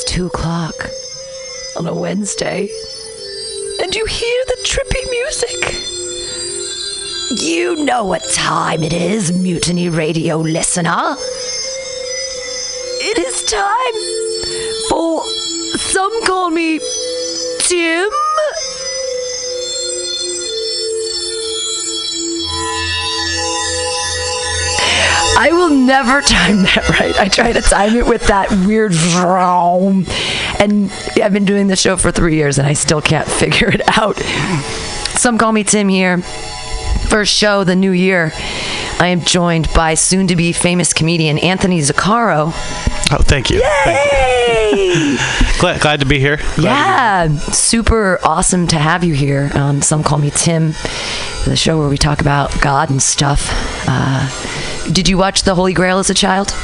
it's two o'clock on a Wednesday and you hear the trippy music. You know what time it is, Mutiny Radio listener. It is time for Some Call Me Tim. I will never time that right. I try to time it with that weird vroom. And I've been doing the show for three years and I still can't figure it out. Some call me Tim here. First show, the new year. I am joined by soon to be famous comedian Anthony Zaccaro. Oh, thank you. Thank Yay! you. Glad, glad to be here. Glad yeah, super awesome to have you here on Some Call Me Tim, the show where we talk about God and stuff. Uh, did you watch The Holy Grail as a child?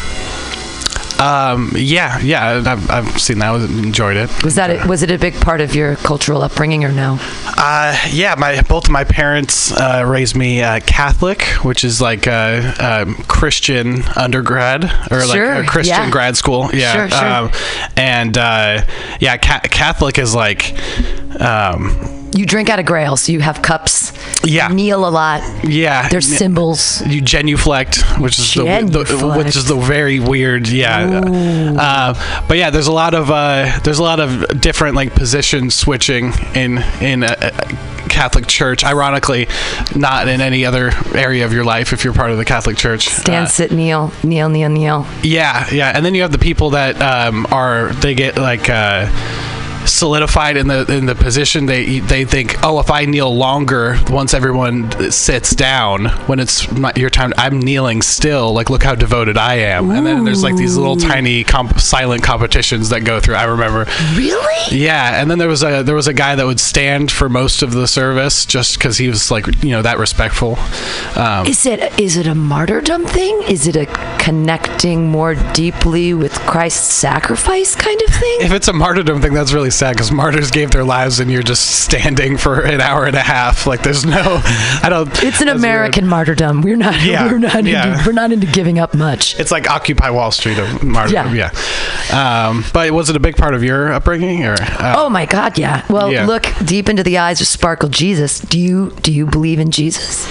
Um, yeah, yeah, I've, I've seen that. I enjoyed it. Was that a, was it a big part of your cultural upbringing or no? Uh, yeah, my both of my parents uh, raised me uh, Catholic, which is like a, a Christian undergrad or Sure, like a Christian yeah. grad school. Yeah, Sure, sure. Um, and uh, yeah, ca- Catholic is like. Um, You drink out of grails. so you have cups. Yeah. You kneel a lot. yeah, There's symbols. you genuflect, which is the, the which is the very weird, yeah. Uh, but yeah, there's a lot of uh, there's a lot of different like position switching in in Catholic Church. Ironically, not in any other area of your life if you're part of the Catholic Church. Stand, Uh, sit, kneel, kneel, kneel, kneel. yeah, yeah, and then you have the people that um, are they get like. Uh, solidified in the in the position they they think oh if i kneel longer once everyone sits down when it's my, your time i'm kneeling still like look how devoted i am and then there's like these little tiny comp- silent competitions that go through i remember Really? yeah and then there was a there was a guy that would stand for most of the service just because he was like you know that respectful um, Is it is it a martyrdom thing? Is it a connecting more deeply with Christ's sacrifice kind of thing? if it's a martyrdom thing, that's really sad because martyrs gave their lives and you're just standing for an hour and a half. Like there's no, I don't. It's an American weird. martyrdom. We're not. Yeah, We're not. yeah. Into, we're not into giving up much. It's like Occupy Wall Street of martyrdom. Yeah. Yeah. Um, but was it a big part of your upbringing or? Uh, Oh my God! Yeah. Well, Yeah. look deep into the eyes of Sparkle Jesus. Do you do you believe in Jesus?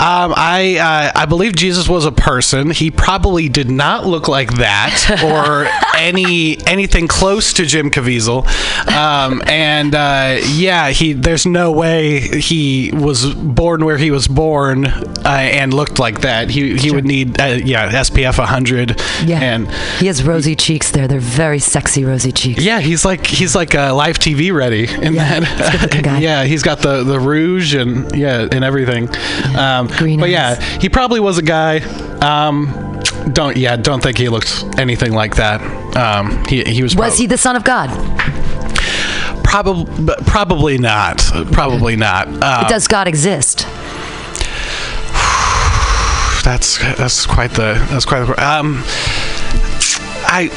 Um, I uh, I believe Jesus was a person. He probably did not look like that or any anything close to Jim Caviezel. Um, and uh, yeah, he there's no way he was born where he was born uh, and looked like that. He he would need uh, yeah SPF 100. Yeah. And he has rosy cheeks. There, they're very sexy rosy cheeks. yeah, he's like he's like uh, live TV ready in Yeah, that. yeah, he's got the the rouge and yeah and everything. Um, Green but eyes. yeah, he probably was a guy. Um, don't yeah, don't think he looked anything like that. Um, he he was Was he the son of God? Probably probably not probably not. Uh, Does God exist? that's that's quite the that's quite the um I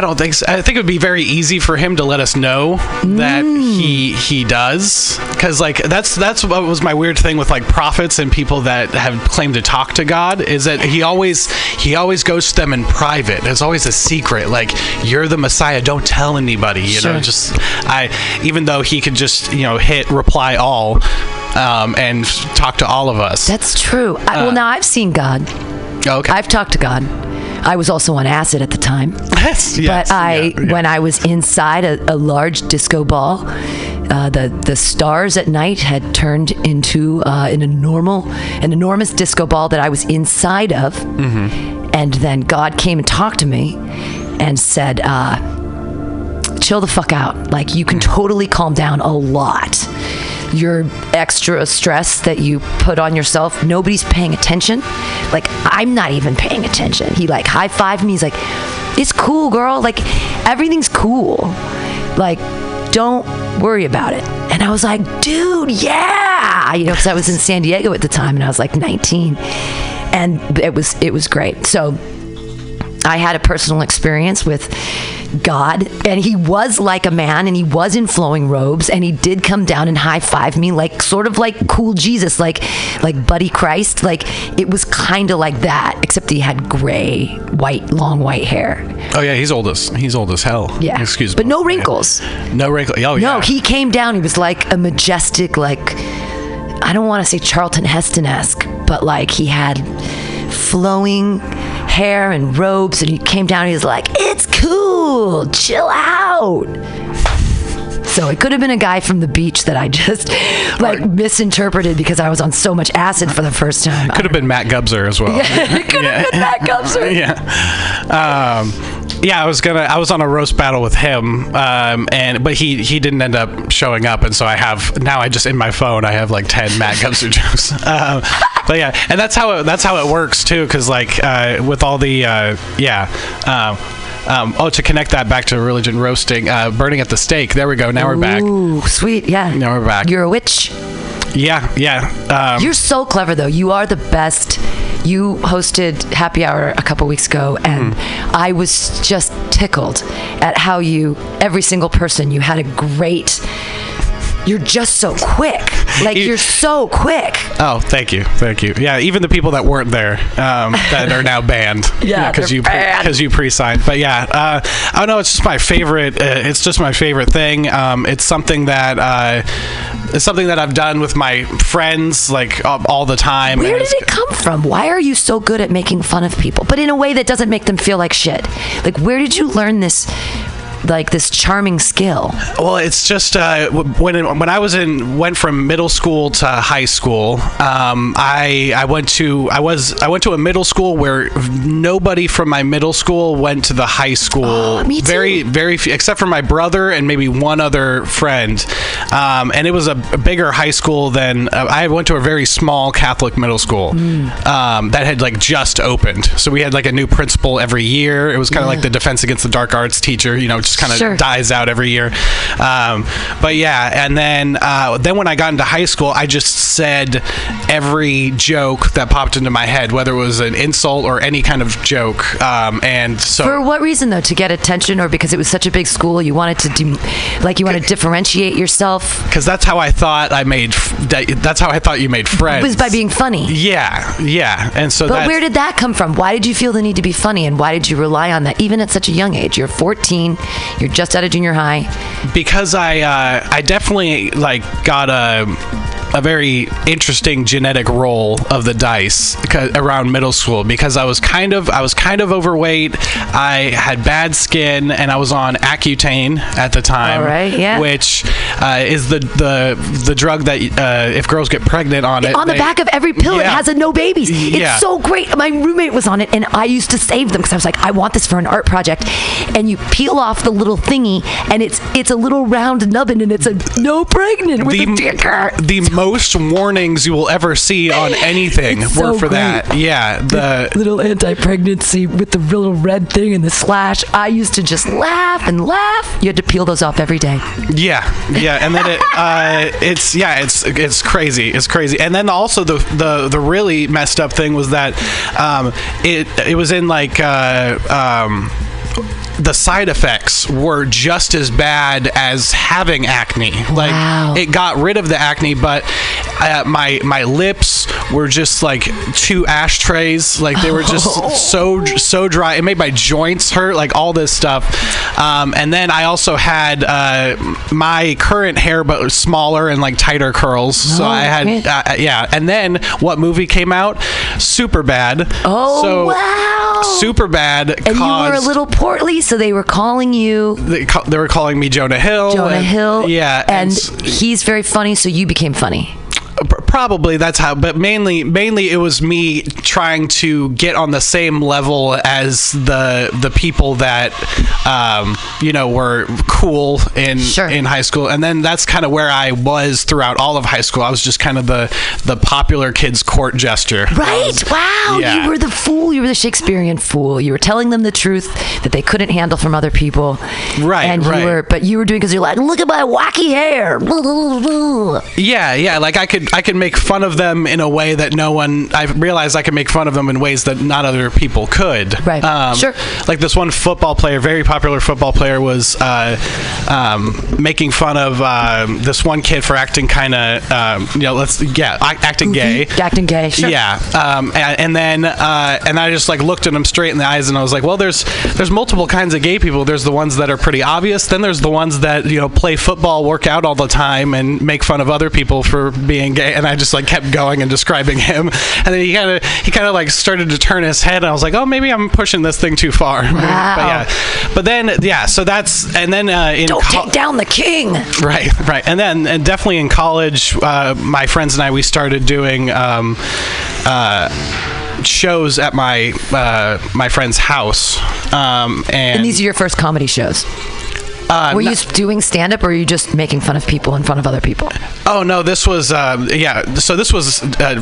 I don't think so. I think it would be very easy for him to let us know that he he does cuz like that's that's what was my weird thing with like prophets and people that have claimed to talk to God is that he always he always goes to them in private. It's always a secret like you're the Messiah, don't tell anybody, you know, just I even though he could just, you know, hit reply all um, and talk to all of us. That's true. I, well, now I've seen God. okay. I've talked to God. I was also on acid at the time. Yes, yes, but I, yeah, yeah. when I was inside a, a large disco ball, uh, the the stars at night had turned into uh, an enormal, an enormous disco ball that I was inside of, Mm-hmm. and then God came and talked to me, and said, uh, "Chill the fuck out. Like you can Mm. totally calm down a lot." Your extra stress that you put on yourself, nobody's paying attention. Like, I'm not even paying attention. He, like, high fived me. He's like, it's cool, girl. Like, everything's cool. Like, don't worry about it. And I was like, dude, yeah. You know, because I was in San Diego at the time and I was like 19. And it was it was great. So I had a personal experience with God, and He was like a man, and He was in flowing robes, and He did come down and high five me, like sort of like cool Jesus, like like Buddy Christ. Like it was kind of like that, except he had gray, white, long white hair. Oh yeah, he's old as he's old as hell. Yeah, excuse me, but no wrinkles. No wrinkles. Oh yeah. No, oh, he came down. He was like a majestic, like I don't want to say Charlton Heston esque, but like he had flowing hair and robes, and he came down. And he was like, "It's cool, chill out." So it could have been a guy from the beach that I just like misinterpreted because I was on so much acid for the first time. Could have been Matt Gubser as well. Yeah, it could have been Matt Gubser. yeah. Um, yeah, I was gonna. I was on a roast battle with him, um, and but he he didn't end up showing up, and so I have now. I just in my phone I have like ten Matt Gubser jokes. Um, but yeah, and that's how it, that's how it works too, because like uh, with all the uh, yeah. Um, um, oh, to connect that back to religion roasting, uh, burning at the stake. There we go. Now we're back. Ooh, sweet. Yeah. Now we're back. You're a witch. Yeah, yeah. Um, You're so clever, though. You are the best. You hosted Happy Hour a couple weeks ago, and Hmm. I was just tickled at how you, every single person, you had a great. You're just so quick. Like, You- you're so quick. Oh, thank you, thank you. Yeah, even the people that weren't there um, that are now banned. Yeah, because you because you pre-signed. But yeah, uh, I don't know. It's just my favorite. Uh, it's just my favorite thing. Um, it's something that uh, it's something that I've done with my friends like all, all the time. Where did it come from? Why are you so good at making fun of people, but in a way that doesn't make them feel like shit? Like, where did you learn this, like, this charming skill? Well, it's just uh, when when I was in went from middle school to high school. Um, I I went to I was I went to a middle school where nobody from my middle school went to the high school. Oh, me too. Very very few, except for my brother and maybe one other friend. Um, and it was a, a bigger high school than uh, I went to a very small Catholic middle school Hmm. um, that had like just opened. So we had like a new principal every year. It was kind of like the Defense Against the Dark Arts teacher. You know, just kind of Sure. dies out every year. Um, but yeah, and then uh, then when I got into high school, I just said every joke that popped into my head, whether it was an insult or any kind of joke. Um, and so For what reason, though? To get attention, or because it was such a big school, you wanted to do, like, you want to differentiate yourself? because that's how I thought I made. f- That's how I thought you made friends. It was by being funny. Yeah, yeah, and so. But where did that come from? Why did you feel the need to be funny, and why did you rely on that, even at such a young age? You're 14, you're just out of junior high. because I uh, I definitely like got a a very interesting genetic roll of the dice around middle school because I was kind of I was kind of overweight. I had bad skin and I was on Accutane at the time, All right, yeah. which uh, is the the the drug that uh, if girls get pregnant on it on the they- back of every pill, it has a no babies. Yeah. It's so great. My roommate was on it, and I used to save them because I was like, I want this for an art project. And you peel off the little thingy, and it's it's a little round nubbin, and it's a no pregnant with the, a dicker. the most warnings you will ever see on anything It's were so for great. that. Yeah, the little anti-pregnancy with the little red thing and the slash. I used to just laugh and laugh. You had to peel those off every day. Yeah, yeah, and then it, uh, it's yeah, it's it's crazy, it's crazy, and then also the the the really messed up thing was that um, it it was in like uh, um, the side effects were just as bad as having acne. Like Wow. it got rid of the acne, but uh, my my lips were just like two ashtrays. Like they were just so so dry. It made my joints hurt. Like all this stuff. Um, and then I also had uh, my current hair, but smaller and like tighter curls. So Oh, I had uh, yeah. And then what movie came out? Superbad. Oh, so, wow. Superbad. And you were a little portly, so they were calling you They, ca- they were calling me Jonah Hill. Jonah and- Hill. Yeah, and s- he's very funny, so you became funny. Probably that's how but mainly mainly it was me trying to get on the same level as the the people that um, you know were cool in Sure. in high school and then that's kind of where I was throughout all of high school I was just kind of the the popular kids court gesture Right? Wow. yeah. You were the fool. You were the Shakespearean fool. You were telling them the truth that they couldn't handle from other people. Right, And right. you were, but you were doing because you're like, look at my wacky hair. yeah yeah like I could I can make fun of them in a way that no one. I realized I could make fun of them in ways that not other people could. Right. Sure. Like this one football player, very popular football player, was uh, um, making fun of uh, this one kid for acting kind of, um, you know, let's yeah, acting gay. Acting gay. Sure. Yeah, um, and, and then uh, and I just like looked at him straight in the eyes, and I was like, well, there's there's multiple kinds of gay people. There's the ones that are pretty obvious. Then there's the ones that you know play football, work out all the time, and make fun of other people for being gay. And I just like kept going and describing him, and then he kind of he kind of like started to turn his head, and I was like, oh, maybe I'm pushing this thing too far. Wow. but yeah, but then yeah, so that's and then uh, in Don't co- take down the king. Right, right, and then and definitely in college, uh, my friends and I we started doing um, uh, shows at my uh, my friend's house, um, and, And these are your first comedy shows. Uh, Were you doing stand up or were you just making fun of people in front of other people? Oh no, this was um, yeah. So this was uh,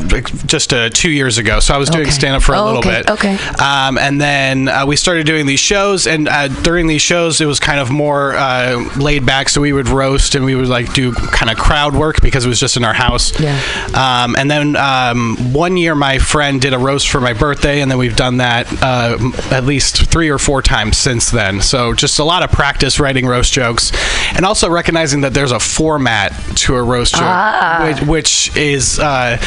just uh, two years ago. So I was doing Okay. stand up for a Oh, little okay, bit. okay. Um, and then uh, we started doing these shows, and uh, during these shows, it was kind of more uh, laid back. So we would roast and we would like do kind of crowd work because it was just in our house. Yeah. Um, and then um, one year, my friend did a roast for my birthday, and then we've done that uh, at least three or four times since then. So just a lot of practice writing roast jokes, and also recognizing that there's a format to a roast joke, Ah. which, which is uh,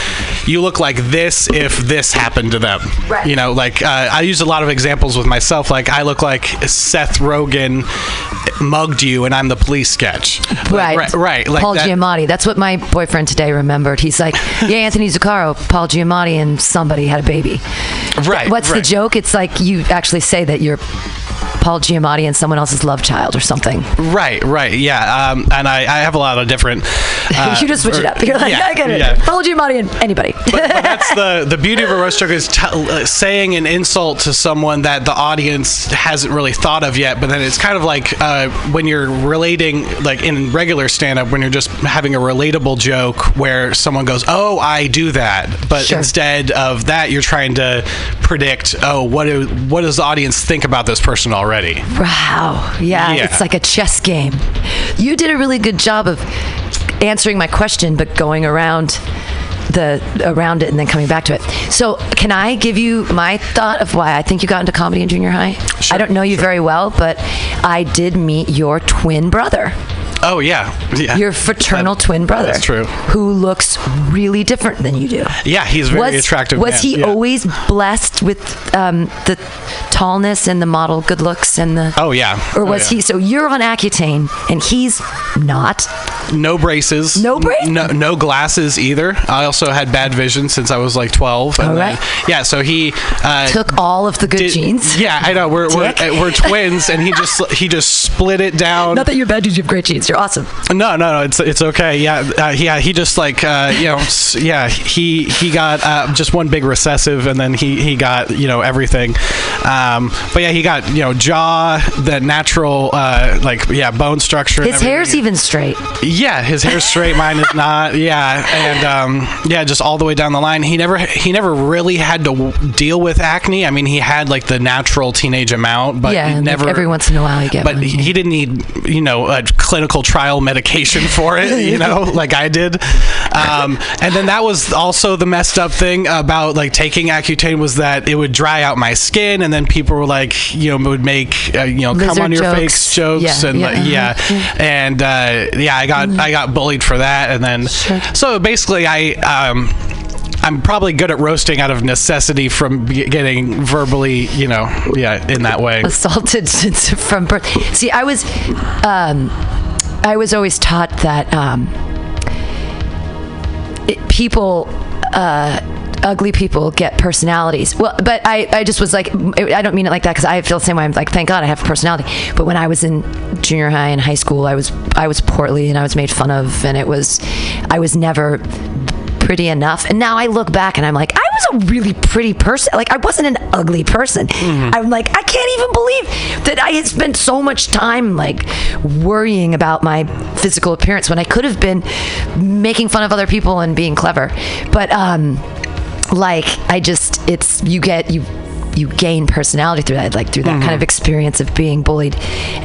you look like this if this happened to them. Right. You know, like uh, I use a lot of examples with myself. Like I look like Seth Rogen mugged you, and I'm the police sketch. Like, Right. right. Right. Like Paul that- Giamatti. That's what my boyfriend today remembered. He's like, yeah, Anthony Zuccaro, Paul Giamatti, and somebody had a baby. Right, What's the joke? It's like you actually say that you're Paul Giamatti and someone else's love child or something. Right, right, yeah, um, and I, I have a lot of different. Uh, you just switch it up. You're like, yeah, I get it. yeah. Paul Giamatti and anybody. but, but that's the the beauty of a roast joke is t- uh, saying an insult to someone that the audience hasn't really thought of yet. But then it's kind of like uh, when you're relating, like in regular stand up, when you're just having a relatable joke where someone goes, "Oh, I do that," but Sure. instead of that, you're trying to predict, "Oh, what do, what does the audience think about this person already?" Wow. Yeah, Yeah. it's like a chess game. You did a really good job of answering my question, but going around the around it and then coming back to it. So, can I give you my thought of why I think you got into comedy in junior high? Sure, I don't know you very well, but I did meet your twin brother. Oh yeah, yeah. Your fraternal That- twin brother. That's true. Who looks really different than you do. Yeah, he's very was, attractive. Was man. he Yeah. always blessed with um, the tallness and the model good looks and the? Oh yeah. Or Oh, was yeah. he? So you're on Accutane and he's not. No braces. No braces? No, no glasses either. I also had bad vision since I was like 12. and All then- yeah, so he uh, Took all of the good did- genes. Yeah, I know. We're we're, we're twins, and he just he just split it down. Not that you're bad, dude. You have great genes. You're awesome. No, no, no. It's it's okay. Yeah, uh, yeah. He just like uh, you know, yeah. He he got uh, just one big recessive, and then he he got you know everything. Um, but yeah, he got you know jaw, the natural uh, like yeah bone structure. and His hair's even straight. Yeah, his hair's straight, mine is not. Yeah, and um, yeah, just all the way down the line. He never he never really had to w- deal with acne. I mean, he had like the natural teenage amount, but yeah, he and, like, never every once in a while you get But one. he, he didn't need you know a clinical trial medication for it, you know, like I did. Um, and then that was also the messed up thing about like taking Accutane was that it would dry out my skin, and then people were like, you know, would make uh, you know come on your jokes. face jokes Yeah, and yeah, like, yeah, yeah. and uh, yeah, I got I got bullied for that, and then Sure. so basically I. Um, I'm probably good at roasting out of necessity from getting verbally, you know, yeah, in that way. assaulted since from birth. See, I was, um, I was always taught that um, it, people. Uh, Ugly people get personalities. Well, but I, I just was like, I don't mean it like that because I feel the same way. I'm like, thank God I have a personality. But when I was in junior high and high school, I was I was portly and I was made fun of, and it was, I was never pretty enough. And now I look back and I'm like, I was a really pretty person. Like I wasn't an ugly person. I'm like, I can't even believe that I had spent so much time like worrying about my physical appearance when I could have been making fun of other people and being clever. But um like I just it's you get you you gain personality through that, like through that kind of experience of being bullied,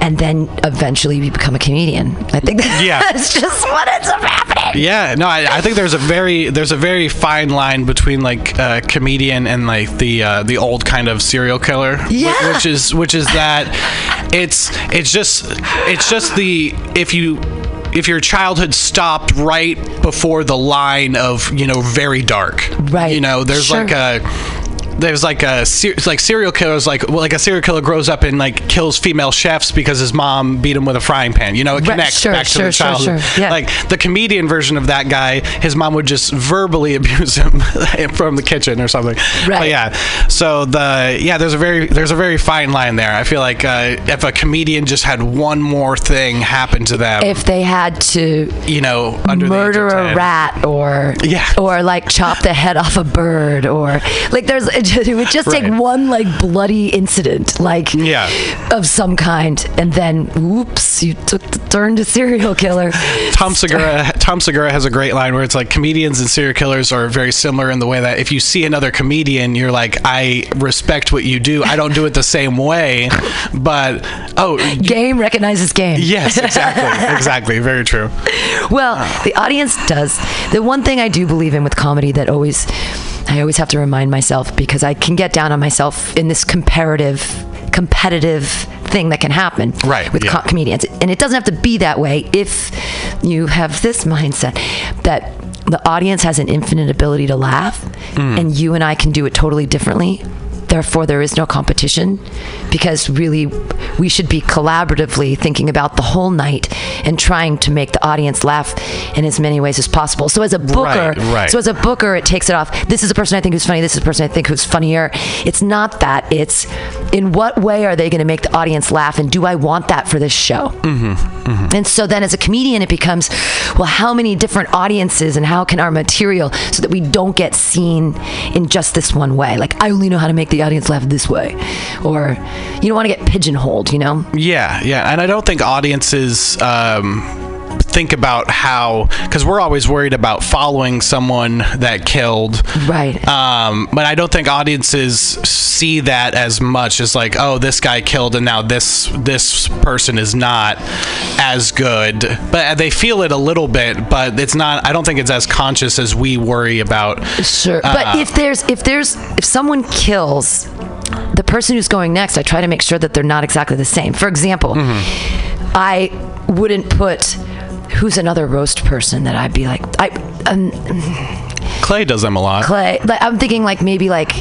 and then eventually you become a comedian. I think Yeah. that's just what ends up happening. Yeah, no, I, I think there's a very there's a very fine line between like a comedian and like the uh, the old kind of serial killer. Yeah. which is which is that it's it's just it's just the if you if your childhood stopped right before the line of you know very dark. Right. You know, there's Sure. like a there's like a like serial killers like well, like a serial killer grows up and like kills female chefs because his mom beat him with a frying pan. You know, it connects sure, back to sure, the childhood. sure, yeah. Like the comedian version of that guy, his mom would just verbally abuse him from the kitchen or something. But Right. yeah. So the yeah, there's a very there's a very fine line there. I feel like uh, if a comedian just had one more thing happen to them, If they had to you know, under murder a rat or Yeah. or like chop the head off a bird or like there's just- it would just take one like bloody incident like Yeah. of some kind and then whoops you took the turn to serial killer Tom Segura Tom Segura has a great line where it's like comedians and serial killers are very similar in the way that if you see another comedian, you're like, I respect what you do. I don't do it the same way, but oh, game recognizes game yes, exactly, exactly, very true. Well, the audience does. The one thing I do believe in with comedy that always, I always have to remind myself because I can get down on myself in this comparative, competitive thing that can happen Right, with yeah. co- comedians. And it doesn't have to be that way if you have this mindset that the audience has an infinite ability to laugh Mm. and you and I can do it totally differently. Therefore, there is no competition because really we should be collaboratively thinking about the whole night and trying to make the audience laugh in as many ways as possible. So, as a booker, Right, right. so as a booker, it takes it off. This is a person I think who's funny. This is a person I think who's funnier. It's not that. It's in what way are they going to make the audience laugh, and do I want that for this show? Mm-hmm, And so then, as a comedian, it becomes, well, how many different audiences, and how can our material so that we don't get seen in just this one way? Like I only know how to make the audience laugh this way, or you don't want to get pigeonholed, you know? Yeah, yeah, and I don't think audiences um, think about how because we're always worried about following someone that killed, Right. Um, but I don't think audiences see that as much as like, oh, this guy killed, and now this this person is not as good. But they feel it a little bit, but it's not. I don't think it's as conscious as we worry about. Sure. But Uh, if there's if there's if someone kills the person who's going next, I try to make sure that they're not exactly the same. For example, I wouldn't put who's another roast person that I'd be like I um, Clay does them a lot. Clay. Like, I'm thinking like maybe like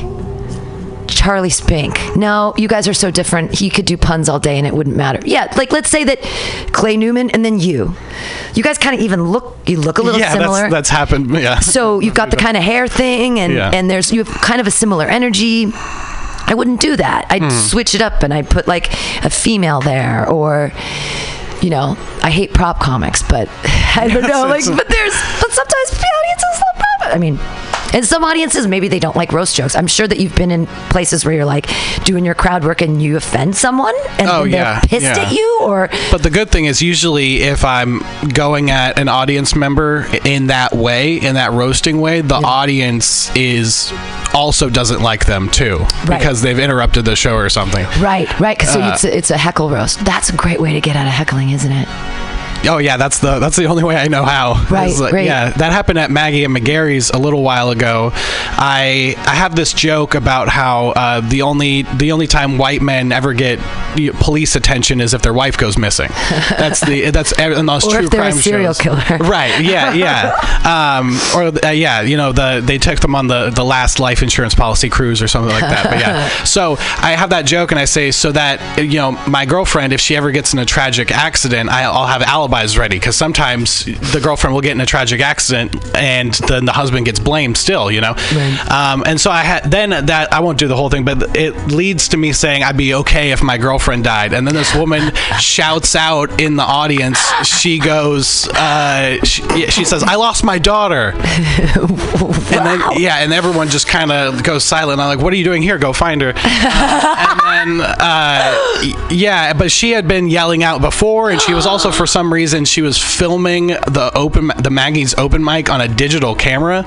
Charlie Spink. No, you guys are so different. He could do puns all day and it wouldn't matter. Yeah, like let's say that Clay Newman and then you. You guys kind of even look you look a little yeah, similar. that's that's happened. Yeah. so you've got the kind of hair thing and Yeah. and there's you have kind of a similar energy i wouldn't do that i'd Hmm. switch it up and i'd put like a female there or you know i hate prop comics but i don't know like but there's but sometimes the audiences love prop i mean and some audiences maybe they don't like roast jokes i'm sure that you've been in places where you're like doing your crowd work and you offend someone and Oh, they're yeah, pissed yeah. at you or But the good thing is usually if I'm going at an audience member in that way, in that roasting way, the audience is also doesn't like them too Right. because they've interrupted the show or something. right right because so Uh, it's, a, it's a heckle roast that's a great way to get out of heckling isn't it Oh yeah, that's the that's the only way I know how. Right, like, right. Yeah, that happened at Maggie and McGarry's a little while ago. I I have this joke about how uh, the only the only time white men ever get police attention is if their wife goes missing. That's the that's in those Or true if they're a serial shows. killer. Right. Yeah. Yeah. um, or uh, yeah, you know the they took them on the the last life insurance policy cruise or something like that. But yeah. So I have that joke and I say so that you know my girlfriend if she ever gets in a tragic accident I'll have alibis ready because sometimes the girlfriend will get in a tragic accident and then the husband gets blamed still. You know. Right. Um, and so I had then that I won't do the whole thing, but it leads to me saying I'd be okay if my girlfriend died, and then this woman shouts out in the audience. She goes, uh, she, she says, "I lost my daughter," and then yeah, and everyone just kind of goes silent. I'm like, "What are you doing here? Go find her." Uh, and then uh, yeah, but she had been yelling out before, and she was also for some reason reason she was filming the open the Maggie's open mic on a digital camera,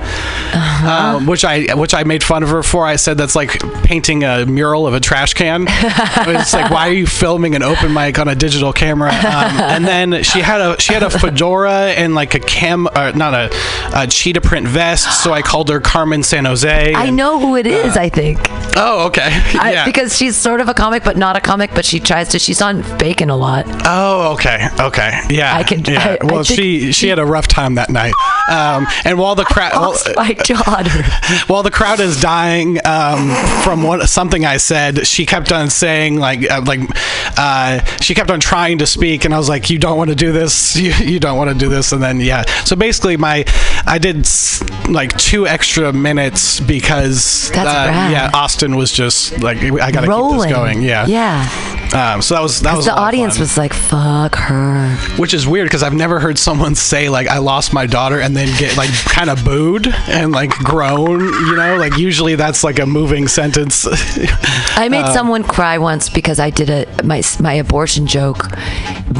um, which I which I made fun of her for. I said that's like painting a mural of a trash can. it's like why are you filming an open mic on a digital camera? Um, and then she had a she had a fedora and like a cam uh, not a, a cheetah print vest. So I called her Carmen San Jose. I know who it is. I think Oh, okay. I, yeah. because she's sort of a comic, but not a comic. But she tries to. She's on Bacon a lot. Oh, okay, okay, yeah. I can- Yeah. I- I well, think- she she had a rough time that night. Um, and while the crowd my daughter. while the crowd is dying um, from what something I said, she kept on saying like uh, like uh, she kept on trying to speak, and I was like, "You don't want to do this. You, you don't want to do this." And then yeah, so basically, my I did s- like two extra minutes because That's uh, yeah, Austin was just like I got to keep this going. Yeah, Yeah. Um, so that was that was The audience was like, "Fuck her." which is weird because I've never heard someone say like I lost my daughter and then get like kind of booed and like groan. You know, like usually that's like a moving sentence. I made Uh, someone cry once because I did a my my abortion joke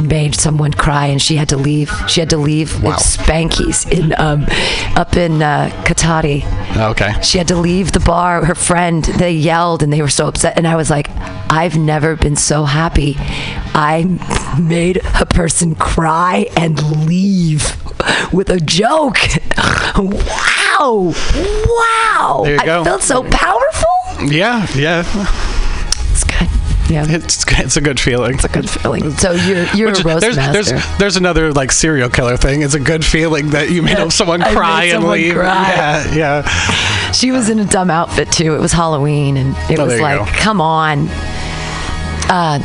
made someone cry and she had to leave. She had to leave Wow. with Spankies in um up in uh, Cotati. okay. She had to leave the bar. Her friend, they yelled and they were so upset. And I was like, I've never been so happy. I made a person cry and leave with a joke. wow. Wow. There you I go. felt so powerful. Yeah, yeah. It's good. Yeah. It's it's a good feeling. It's a good feeling. So you're you're Which- a roast there's, master. there's there's another like serial killer thing. It's a good feeling that you made Yeah, someone cry and someone leave. cry. Yeah, yeah. she was in a dumb outfit too. It was Halloween, and it Oh, was like, come on. Uh,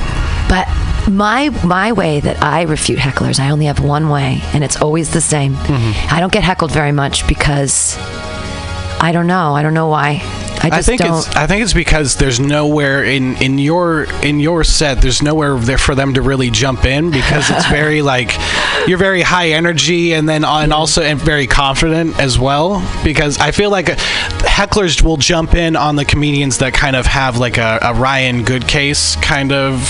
but my my way that I refute hecklers, I only have one way, and it's always the same. Mm-hmm. I don't get heckled very much because I don't know. I don't know why. I I think don't. it's I think it's because there's nowhere in in your in your set there's nowhere there for them to really jump in because it's very like you're very high energy and then and also and very confident as well because I feel like uh, hecklers will jump in on the comedians that kind of have like a, a Ryan Goodcase kind of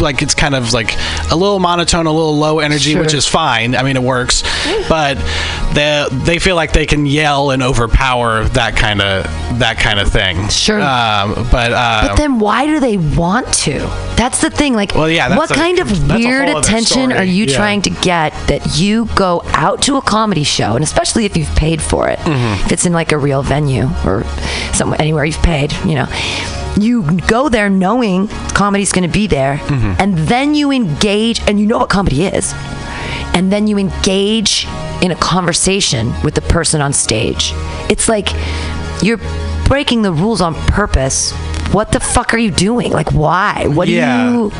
like it's kind of like a little monotone, a little low energy, which is fine. I mean, it works, but they they feel like they can yell and overpower that kind of that kind of thing. Sure. Um, but uh, But then why do they want to? That's the thing. Like, Well, yeah, what a- kind of weird attention are you Yeah. trying to get that you go out to a comedy show, and especially if you've paid for it, Mm-hmm. if it's in like a real venue or somewhere anywhere you've paid, you know. You go there knowing comedy's going to be there, Mm-hmm. and then you engage, and you know what comedy is, and then you engage in a conversation with the person on stage. It's like you're breaking the rules on purpose. What the fuck are you doing? Like, why? What Yeah. do you?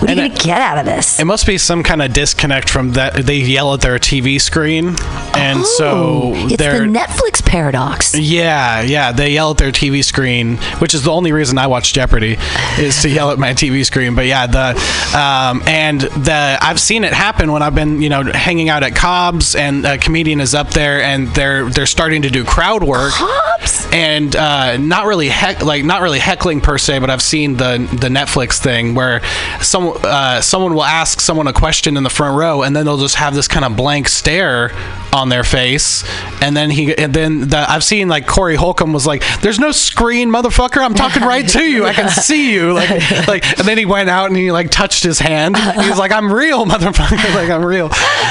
What are you gonna get out of this? It must be some kind of disconnect from that. They yell at their TV screen, and so Oh, it's they're the Netflix paradox. Yeah, yeah, they yell at their TV screen, which is the only reason I watch Jeopardy, is to yell at my TV screen. But yeah, the um, and the I've seen it happen when I've been you know hanging out at Cobb's and a comedian is up there and they're they're starting to do crowd work. Cops. And uh, not really heck, like not really heckling per se, but I've seen the the Netflix thing where some uh, someone will ask someone a question in the front row, and then they'll just have this kind of blank stare on their face, and then he and then the, I've seen like Corey Holcomb was like, "There's no screen, motherfucker. I'm talking right to you. I can see you." Like like, and then he went out and he like touched his hand. He was like, "I'm real, motherfucker. like I'm real."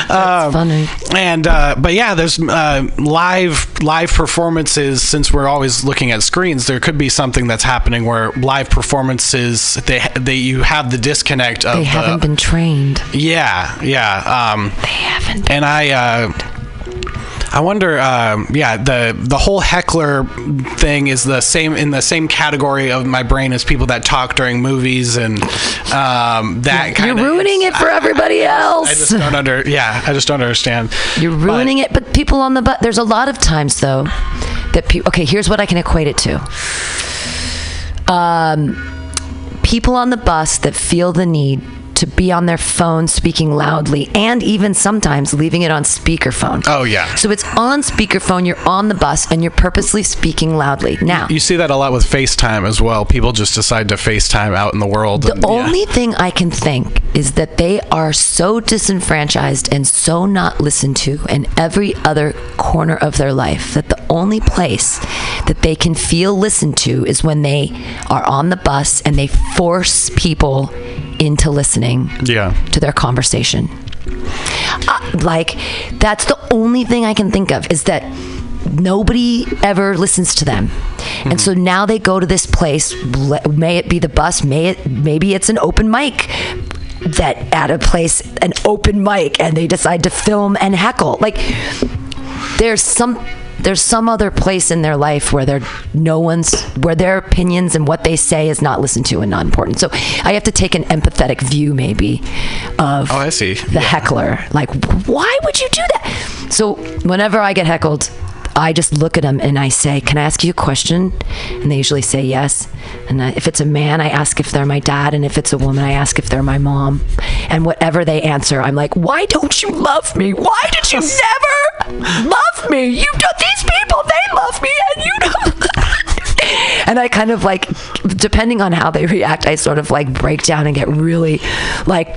Um, funny. and uh, but yeah, there's uh, live live performances. Since we're always looking at screens, there could be something that's happening where live performances they they you have the disconnect of They haven't the, been trained. yeah yeah. Um, They haven't. and I. Uh, I wonder, um, yeah, the the whole heckler thing is the same in the same category of my brain as people that talk during movies and um, that kind of You're ruining it for everybody else. I just don't under. Yeah, I just don't understand. You're ruining it, but people on the bus. There's a lot of times though that people. Okay, here's what I can equate it to. Um, people on the bus that feel the need to be on their phone speaking loudly and even sometimes leaving it on speakerphone. Oh, yeah. So it's on speakerphone, you're on the bus and you're purposely speaking loudly. Now, You see that a lot with FaceTime as well. People just decide to FaceTime out in the world. The and, yeah. only thing I can think is that they are so disenfranchised and so not listened to in every other corner of their life that the only place that they can feel listened to is when they are on the bus and they force people into listening Yeah. to their conversation. Uh, like, that's the only thing I can think of is that nobody ever listens to them. And so now they go to this place, may it be the bus, may it maybe it's an open mic that at a place an open mic and they decide to film and heckle. Like there's some there's some other place in their life where they're no one's where their opinions and what they say is not listened to and not important. So I have to take an empathetic view maybe of Oh, I see. the heckler. Like, why would you do that? So whenever I get heckled, I just look at them and I say, "Can I ask you a question?" And they usually say yes. And I, if it's a man, I ask if they're my dad, and if it's a woman, I ask if they're my mom. And whatever they answer, I'm like, "Why don't you love me? Why did you never love me? You do these people, they love me, and you don't." and I kind of like, depending on how they react, I sort of like break down and get really like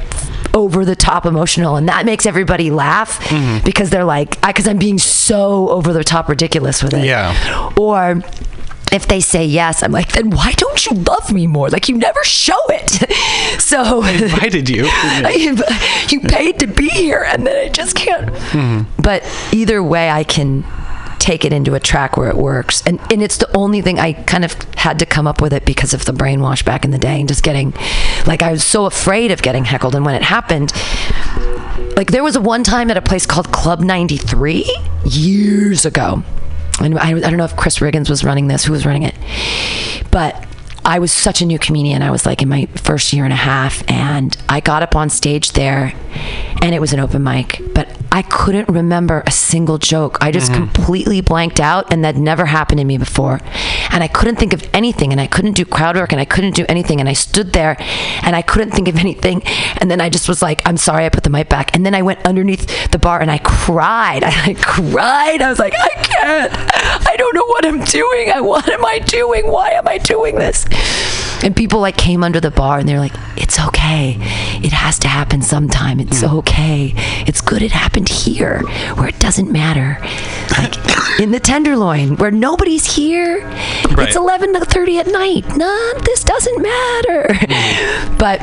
over the top emotional, and that makes everybody laugh Mm-hmm. because they're like, because I'm being so over the top ridiculous with it. Yeah. Or if they say yes, I'm like, then why don't you love me more? Like you never show it. so invited you. you paid to be here, and then I just can't. Mm-hmm. But either way, I can take it into a track where it works, and and it's the only thing I kind of had to come up with it because of the brainwash back in the day, and just getting, like, I was so afraid of getting heckled, and when it happened. Like there was a one time at a place called Club 93 years ago. And I, I don't know if Chris Riggins was running this, who was running it. But I was such a new comedian. I was like in my first year and a half, and I got up on stage there, and it was an open mic, but I couldn't remember a single joke. I just mm-hmm. completely blanked out, and that never happened to me before. And I couldn't think of anything, and I couldn't do crowd work, and I couldn't do anything. And I stood there, and I couldn't think of anything. And then I just was like, I'm sorry, I put the mic back. And then I went underneath the bar, and I cried. I cried. I was like, I can't. I don't know what I'm doing. I, what am I doing? Why am I doing this? And people like came under the bar and they're like, it's okay. It has to happen sometime. It's hmm. okay. It's good it happened here where it doesn't matter. Like in the Tenderloin where nobody's here. Right. It's 11 to 30 at night. Nah, this doesn't matter. Hmm. But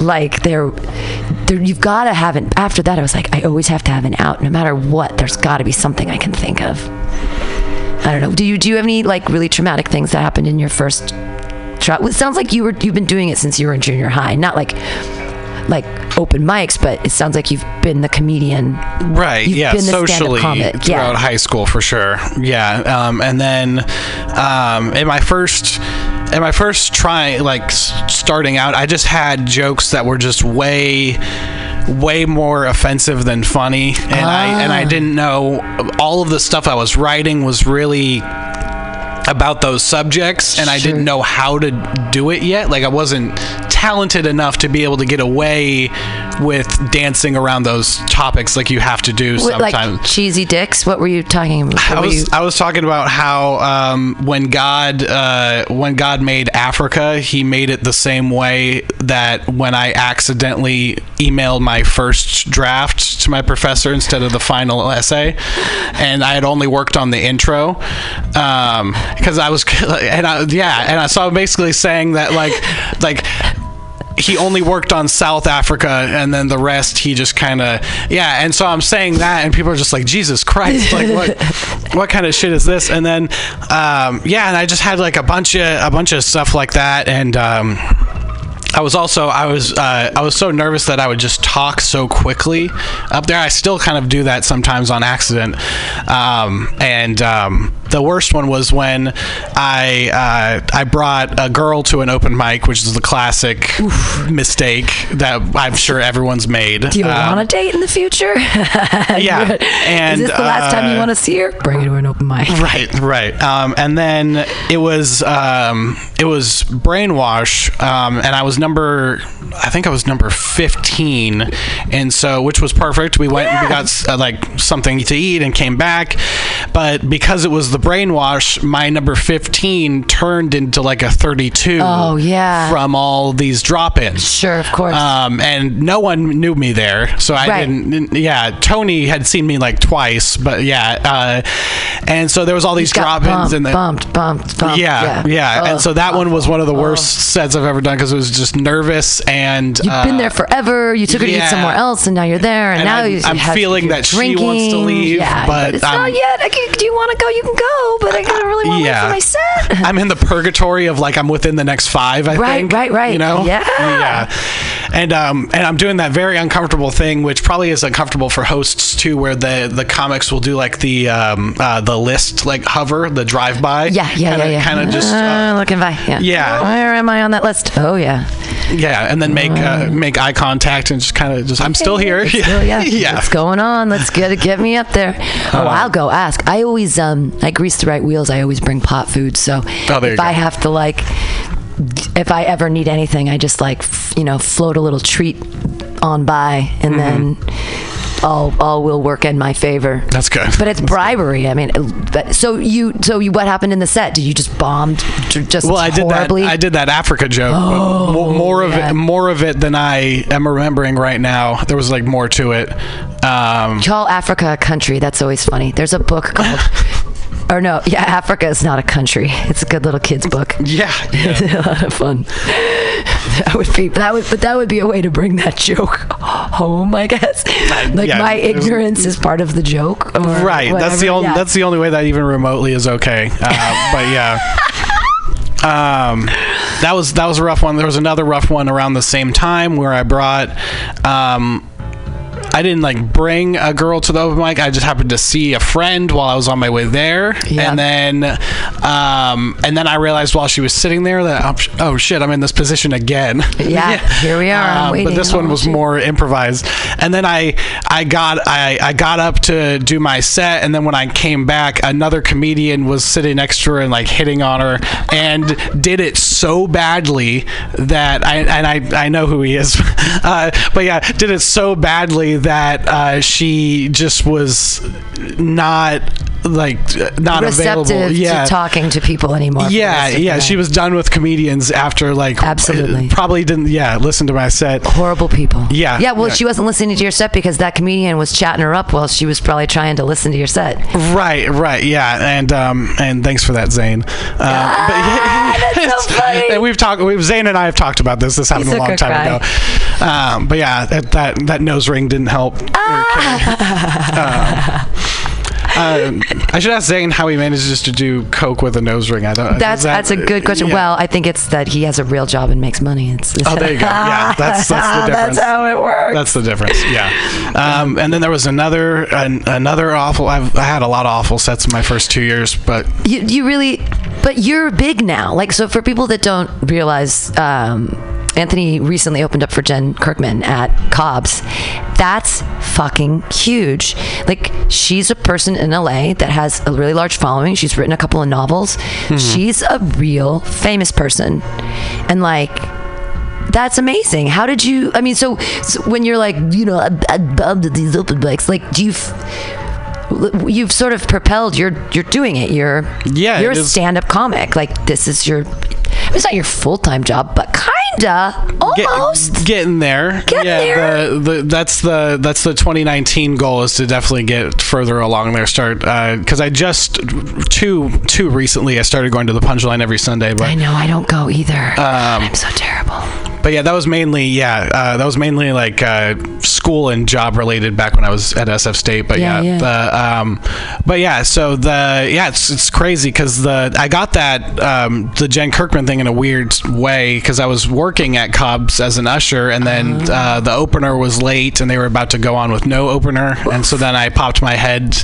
like there there you've got to have an after that I was like I always have to have an out no matter what there's got to be something I can think of. I don't know. Do you do you have any like really traumatic things that happened in your first trial? It sounds like you were you've been doing it since you were in junior high, not like like open mics, but it sounds like you've been the comedian. Right. You've yeah. been the Socially comic, yeah. throughout high school for sure. Yeah. Um, and then um, in my first in my first try like starting out, I just had jokes that were just way way more offensive than funny and I and I Ah. didn't know all of the stuff I was writing was really about those subjects and I didn't know how to do it yet. Like I wasn't talented enough to be able to get away with dancing around those topics like you have to do sometimes. like cheesy dicks. What were you talking about? What I was, you- I was talking about how um, when God uh, when God made Africa, He made it the same way that when I accidentally emailed my first draft to my professor instead of the final essay, and I had only worked on the intro because I was and I, yeah, and I saw basically saying that like like he only worked on South Africa and then the rest he just kind of yeah and so I'm saying that and people are just like Jesus Christ like what what kind of shit is this and then um, yeah and I just had like a bunch of a bunch of stuff like that and um, I was also I was uh, I was so nervous that I would just talk so quickly up there. I still kind of do that sometimes on accident, um, and um, the worst one was when I uh, I brought a girl to an open mic, which is the classic mistake that I'm sure everyone's made. Do you Um, want to date in the future? yeah, and, is this the last time you uh, want to see her? Bring her to an open mic. Right, right. Um, and then it was um, it was brainwash, um, and I was number I think I was number fifteen, and so which was perfect. We went and we got uh, like something to eat and came back, but because it was the brainwash, my number fifteen turned into like a thirty-two. Oh, yeah. from all these drop-ins. Sure, of course. Um, and no one knew me there, so I Right. didn't. Yeah, Tony had seen me like twice, but yeah, uh, and so there was all these drop-ins, and the, bumped, bumped, bumped. yeah, yeah, Ugh. and so that one was one of the worst sets I've ever done because it was just nervous and You've uh, been there forever. You took her to eat somewhere else, and now you're there, and, And now I'm- you I'm feeling that she wants to leave, yeah, but it's I'm- not yet. Can, do you want to go? You can go, but I gotta really want to Yeah. my set. I'm in the purgatory of like I'm within the next five. I Right, think. right, right. You know. Yeah. Yeah. And um and I'm doing that very uncomfortable thing, which probably is uncomfortable for hosts too, where the the comics will do like the um uh, the list like hover the drive by. Yeah, yeah, kinda, yeah, yeah. Kind of just. uh, Uh, looking by. Yeah. Yeah. Where am I on that list? Oh yeah. yeah, and then make uh, make eye contact and just kind of just I'm still here. It's still- yeah. yeah. What's going on? Let's get. Get me up there. Oh, Uh, I'll go ask. I always um I grease the right wheels. I always bring pot food. So Oh, if I have to like, if I ever need anything, I just like f- you know float a little treat on by, and Mm-hmm. then all all will work in my favor. That's good. But it's bribery. I mean, but, so you so you what happened in the set? Did you just bombed just Well, I did horribly? that. I did that Africa joke. mo- more of yeah. it, more of it than I am remembering right now. There was like more to it. Um, Call Africa a country. That's always funny. There's a book called. Or no, yeah, Africa is not a country. It's a good little kids book. yeah, yeah. a lot of fun. That would be that would but that would be a way to bring that joke home, I guess. Like yeah, my was- ignorance is part of the joke. Or right. That's the only. yeah. That's the only way that even remotely is okay. Uh, but yeah. Um, that was that was a rough one. There was another rough one around the same time where I brought. Um, I didn't like bring a girl to the open mic. I just happened to see a friend while I was on my way there, Yeah. and then, um, and then I realized while she was sitting there that oh, oh shit, I'm in this position again. Yeah, here we are. Um, but this one was shit. more improvised. And then I, I got, I, I got up to do my set, and then when I came back, another comedian was sitting next to her and like hitting on her, and did it so badly that I, and I, I know who he is, uh, but yeah, did it so badly that uh, she just was not like not receptive available. Yeah. to talking to people anymore. Yeah, yeah, she was done with comedians after like Absolutely. probably didn't yeah listen to my set horrible people. Yeah, Yeah, well, yeah. she wasn't listening to your set because that comedian was chatting her up while she was probably trying to listen to your set. Right, right, yeah, and um, and thanks for that, Zane. Uh, Ah, that's so funny. and we've talked. We've Zane and I have talked about this. This happened a long time cry. ago. Um, but yeah, that, that that nose ring didn't help. Ah. Um, I should ask Zane how he manages to do coke with a nose ring. I don't. That's that- that's a good question. yeah. Well, I think it's that he has a real job and makes money. It's, Oh, there you go. Yeah, that's that's the difference. That's how it works. That's the difference. Yeah. Um, and then there was another an, another awful. I've I had a lot of awful sets in my first two years, but you, you really but you're big now like so for people that don't realize um, anthony recently opened up for jen kirkman at cobb's that's fucking huge like she's a person in la that has a really large following she's written a couple of novels hmm. she's a real famous person and like that's amazing. How did you? I mean, so, so when you're like, you know, I, I bummed at these open mics, like, do you? F- you've sort of propelled. You're you're doing it. You're Yeah, You're a stand-up comic. Like this is your. It's not your full-time job, but kinda, get- almost. getting there. Getting yeah, there. The, the that's the that's the 2019 goal is to definitely get further along there. Start because I just too too recently I started going to the Punchline every Sunday, But I know I don't go either. Um, I'm so terrible. but yeah, that was mainly yeah, uh, that was mainly like uh, school and job related back when I was at SF State. But Yeah, yeah, yeah. the um, but yeah, so the yeah, it's it's crazy because the I got that um, the Jen Kirkman thing in a weird way because I was working at Cobb's as an usher, and then uh, the opener was late, and they were about to go on with no opener, and so then I popped my head,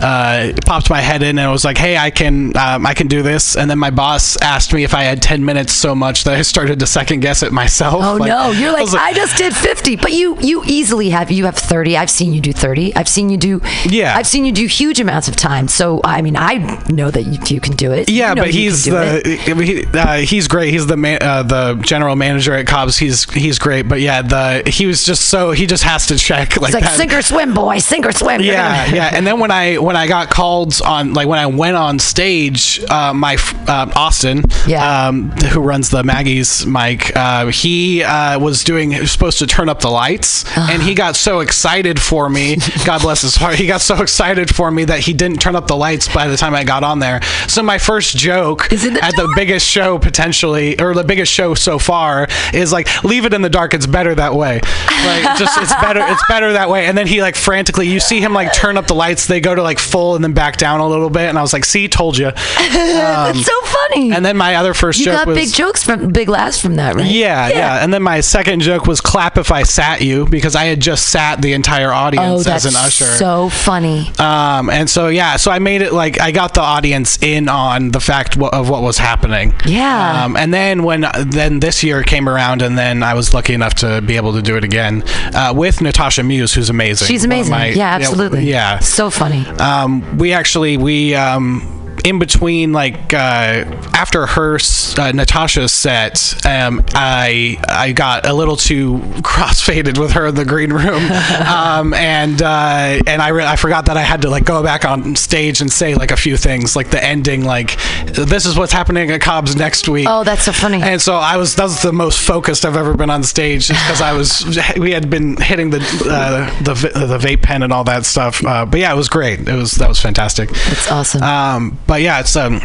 uh, popped my head in, and was like, hey, I can um, I can do this, and then my boss asked me if I had ten minutes so much that I started to second guess it myself. Oh Like, no, you're I like, I just did 50, but you you easily have you have 30. I've seen you do 30. I've seen you do Yeah. I've seen you do huge amounts of time. So I mean, I know that you, you can do it. Yeah, You know but he's can do it. the he, uh, he's great. He's the man, uh, the general manager at Cobb's. He's he's great. But yeah, the he was just so he just has to check like, like that. sink or swim, boy, sink or swim. Yeah, yeah. And then when I when I got called on like when I went on stage, uh, my uh, Austin, Yeah. um, who runs the Maggie's mic, uh, he uh, was doing he was supposed to turn up the lights, and he got so excited for me. God bless his heart. He got so excited for me that he didn't turn up the lights by the time I got on there. So my first joke the at the biggest show potentially, or the biggest show so far, is like leave it in the dark. It's better that way. Like just it's better. It's better that way. And then he like frantically, you see him like turn up the lights. They go to like full and then back down a little bit. And I was like, see, told you. That's so funny. And then my other first you joke got was. big jokes from big laughs from that, right? yeah, yeah, And then my second joke was clap if I sat you because I had just sat the entire Oh, audience that's as an usher. so funny. Um, and so yeah, so I made it like I got the audience in on the fact wha- of what was happening. Yeah. Um, and then when then this year came around, and then I was lucky enough to be able to do it again uh, with Natasha Muse, who's amazing. She's amazing. My- yeah, absolutely. Yeah. So funny. Um, we actually we um, in between like uh, after her uh, Natasha's set, um, I I got a little too crossfaded with her in the green room, um, and uh, and I re- I forgot that I had to like go back on stage and say like a few things like the ending like this is what's happening at Cobb's next week. Oh, that's so funny. And so I was that was the most focused I've ever been on stage because I was we had been hitting the uh, the the vape pen and all that stuff. Uh, but yeah, it was great. It was that was fantastic. That's awesome. Um, but yeah, it's um.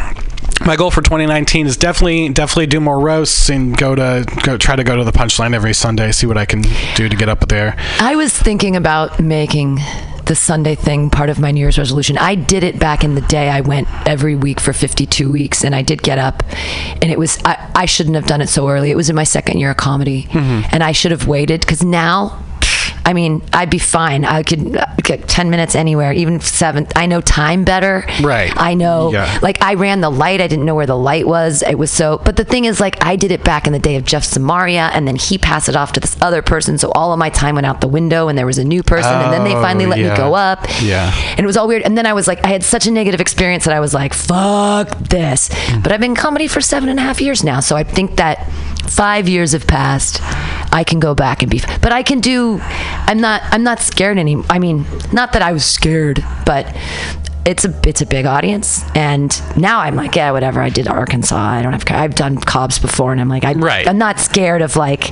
My goal for 2019 is definitely definitely do more roasts and go to go try to go to the punchline every Sunday. See what I can do to get up there. I was thinking about making the Sunday thing part of my New Year's resolution. I did it back in the day. I went every week for 52 weeks and I did get up and it was, I, I shouldn't have done it so early. It was in my second year of comedy and I should have waited because now, I mean, I'd be fine. I could uh, get 10 minutes anywhere, even seven. I know time better. Right. I know, Yeah. like, I ran the light. I didn't know where the light was. It was so, but the thing is, like, I did it back in the day of Jeff Samaria, and then he passed it off to this other person. So all of my time went out the window, and there was a new person, and then they Oh, finally let yeah. me go up. Yeah. And it was all weird. And then I was like, I had such a negative experience that I was like, fuck this. But I've been comedy for seven and a half years now. So I think that five years have passed. I can go back and be, but I can do, I'm not, I'm not scared anymore. I mean, not that I was scared, but it's a it's a big audience and now i'm like yeah whatever i did arkansas i don't have i've done cobbs before and i'm like I, Right. i'm not scared of like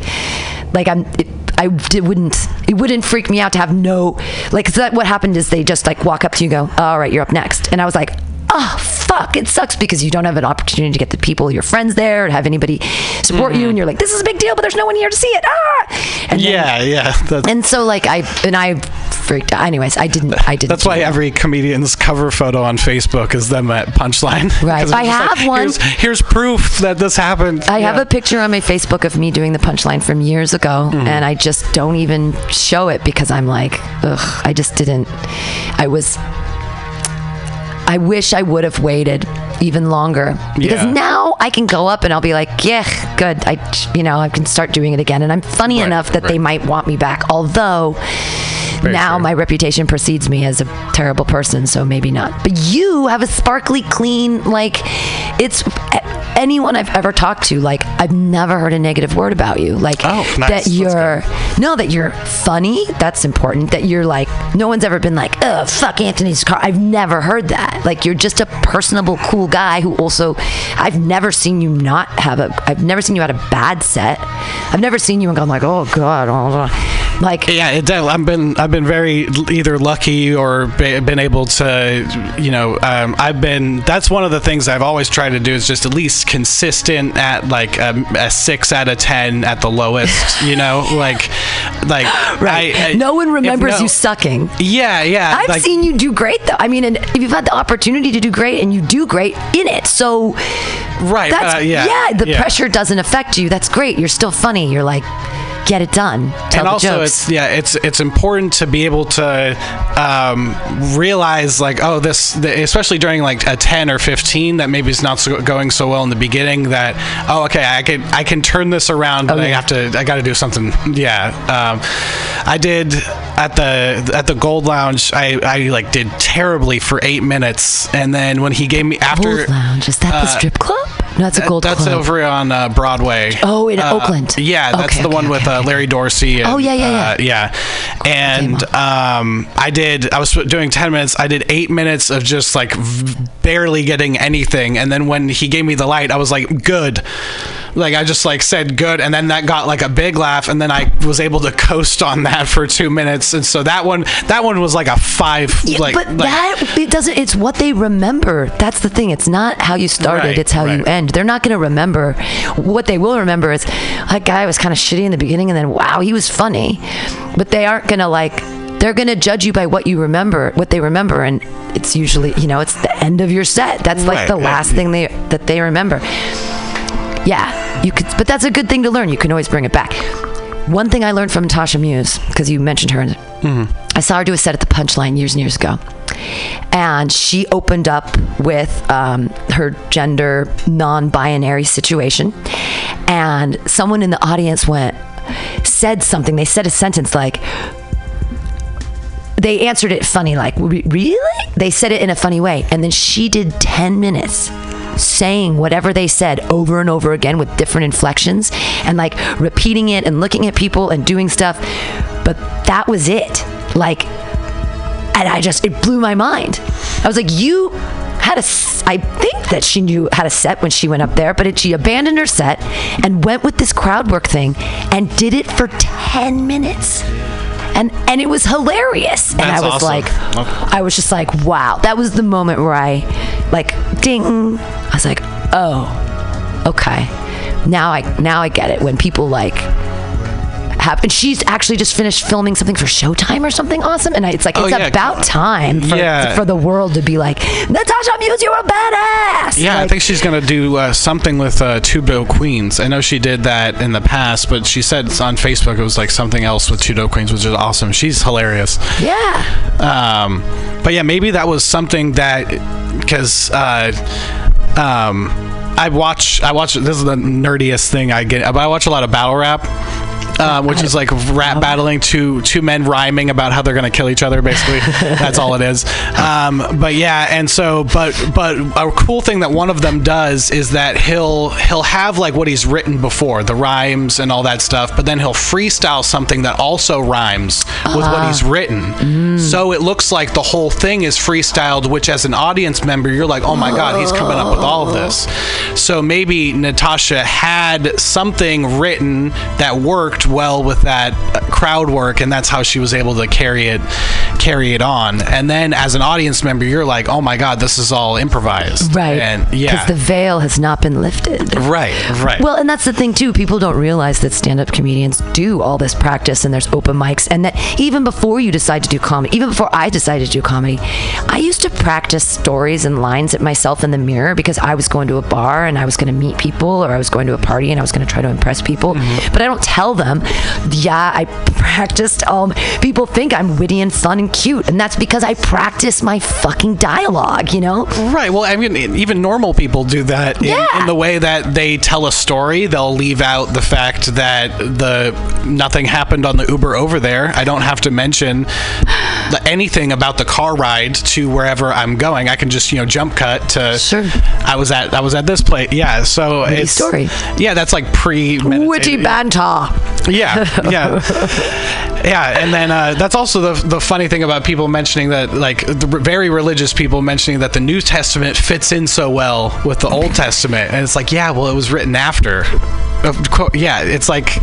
like i'm it, I it wouldn't it wouldn't freak me out to have no like 'cause that what happened is they just like walk up to you and go all right you're up next and I was like oh fuck it sucks because you don't have an opportunity to get the people your friends there to have anybody support Mm-hmm. you and you're like this is a big deal but there's no one here to see it ah and then- Yeah, yeah. That's, and so like I and I freaked out anyways I didn't I didn't That's why every comedian's cover photo on Facebook is them at Punchline. Right. I have one. Here's, here's proof that this happened. I have a picture on my Facebook of me doing the punchline from years ago, Mm-hmm. and I just don't even show it because I'm like, ugh, I just didn't. I was. I wish I would have waited even longer because Yeah. now I can go up and I'll be like, yeah, good. I, you know, I can start doing it again, and I'm funny Right, enough that they might want me back. Although Very now true. my reputation precedes me as a terrible person, so maybe not. But you have a sparkly, clean, like it's anyone I've ever talked to. Like I've never heard a negative word about you. Like Oh, nice. that you're no, that you're funny. That's important. That you're like no one's ever been like, oh fuck Anthony's car. I've never heard that. Like you're just a personable, cool guy who also I've never seen you not have a. I've never seen you had a bad set. I've never seen you and gone like, oh god. oh, oh." Like, Yeah, it, I've been I've been very either lucky or been able to, you know, um, I've been. That's one of the things I've always tried to do is just at least consistent at like a, a six out of ten at the lowest. You know, like like right. I- I- no one remembers no- you sucking. Yeah, yeah. I've like- seen you do great though. I mean, and if you've had the opportunity to do great and you do great in it, so right. that's uh, yeah, the yeah. pressure doesn't affect you. That's great. You're still funny. You're like, get it done. And the also it's yeah it's it's important to be able to um, realize like oh this the, especially during like a 10 or 15 that maybe it's not so, going so well in the beginning that oh okay i can i can turn this around but Oh, i have to i got to do something yeah um, i did at the at the gold lounge i i like did terribly for eight minutes and then when he gave me after Gold Lounge. Is that the uh, strip club? No, it's a gold that's club. over on uh, Broadway. Oh, in Uh, Oakland. Yeah, that's Okay, the okay, one okay, with uh. Larry Dorsey. And, Oh, yeah, yeah, uh, yeah. And um, I did. I was doing ten minutes. I did eight minutes of just like v- barely getting anything, and then when he gave me the light, I was like, good. Like I just like said good, and then that got like a big laugh, and then I was able to coast on that for two minutes, and so that one, that one was like a five. Yeah, like, but like- that it doesn't. It's what they remember. That's the thing. It's not how you started. Right, it's how you right. End. They're not going to remember. What they will remember is that guy was kind of shitty in the beginning, and then wow, he was funny. But they aren't going to like. They're going to judge you by what you remember, what they remember, and it's usually you know it's the end of your set. That's like Right, the last thing they that they remember. Yeah, you could, but that's a good thing to learn. You can always bring it back. One thing I learned from Tasha Muse because you mentioned her. Mm-hmm. I saw her do a set at the Punchline years and years ago, and she opened up with um, her gender non-binary situation, and someone in the audience went said something. They said a sentence like, they answered it funny, like, really? They said it in a funny way. And then she did 10 minutes saying whatever they said over and over again with different inflections and like repeating it and looking at people and doing stuff. But that was it. Like, and I just, it blew my mind. I was like, you had a, I think that she knew how to set when she went up there, but it, she abandoned her set and went with this crowd work thing and did it for 10 minutes. And, and it was hilarious. And That's I was awesome. like, Okay. I was just like, wow. That was the moment where I, like, ding. I was like, oh, okay. Now I now I get it when people like And she's actually just finished filming something for Showtime or something awesome. And I, it's like Oh, it's yeah. about time for, Yeah. for the world to be like, Natasha Muse, you're a badass. Yeah, I think she's gonna do uh, something with uh, Two Queens. I know she did that in the past, but she said on Facebook it was like something else with Two Bill Queens, which is awesome. She's hilarious. yeah. Um, but yeah, maybe that was something that because uh, um, I watch I watch this is the nerdiest thing I get, but I watch a lot of battle rap. Um, which is like rap battling two two men rhyming about how they're gonna kill each other. Basically, that's all it is. Um, but yeah, and so but but a cool thing that one of them does is that he'll he'll have like what he's written before, the rhymes and all that stuff, but then he'll freestyle something that also rhymes with what he's written. So it looks like the whole thing is freestyled, which as an audience member, you're like, oh my god, he's coming up with all of this. So maybe Natasha had something written that worked well with that crowd work, and that's how she was able to carry it carry it on. And then as an audience member, you're like, oh my god, this is all improvised. Right. And yeah. Because the veil has not been lifted. right. Right. Well, and that's the thing too. People don't realize that stand-up comedians do all this practice, and there's open mics, and that even before you decide to do comedy, even before I decided to do comedy, I used to practice stories and lines at myself in the mirror because I was going to a bar and I was going to meet people, or I was going to a party and I was going to try to impress people. But I don't tell them. Yeah, I practiced. Um, people think I'm witty and fun and cute, and that's because I practice my fucking dialogue. You know. Right. Well, I mean, even normal people do that in, Yeah. in the way that they tell a story. They'll leave out the fact that the nothing happened on the Uber over there. I don't have to mention the, anything about the car ride to wherever I'm going. I can just you know jump cut to. Sure. I was at I was at this place. Yeah. So Witty it's story. Yeah, that's like pre Witty banter. yeah, yeah, yeah. And then uh, that's also the the funny thing about people mentioning that, like the very religious people mentioning that the New Testament fits in so well with the Old Testament, and it's like, yeah, well, it was written after. yeah, it's like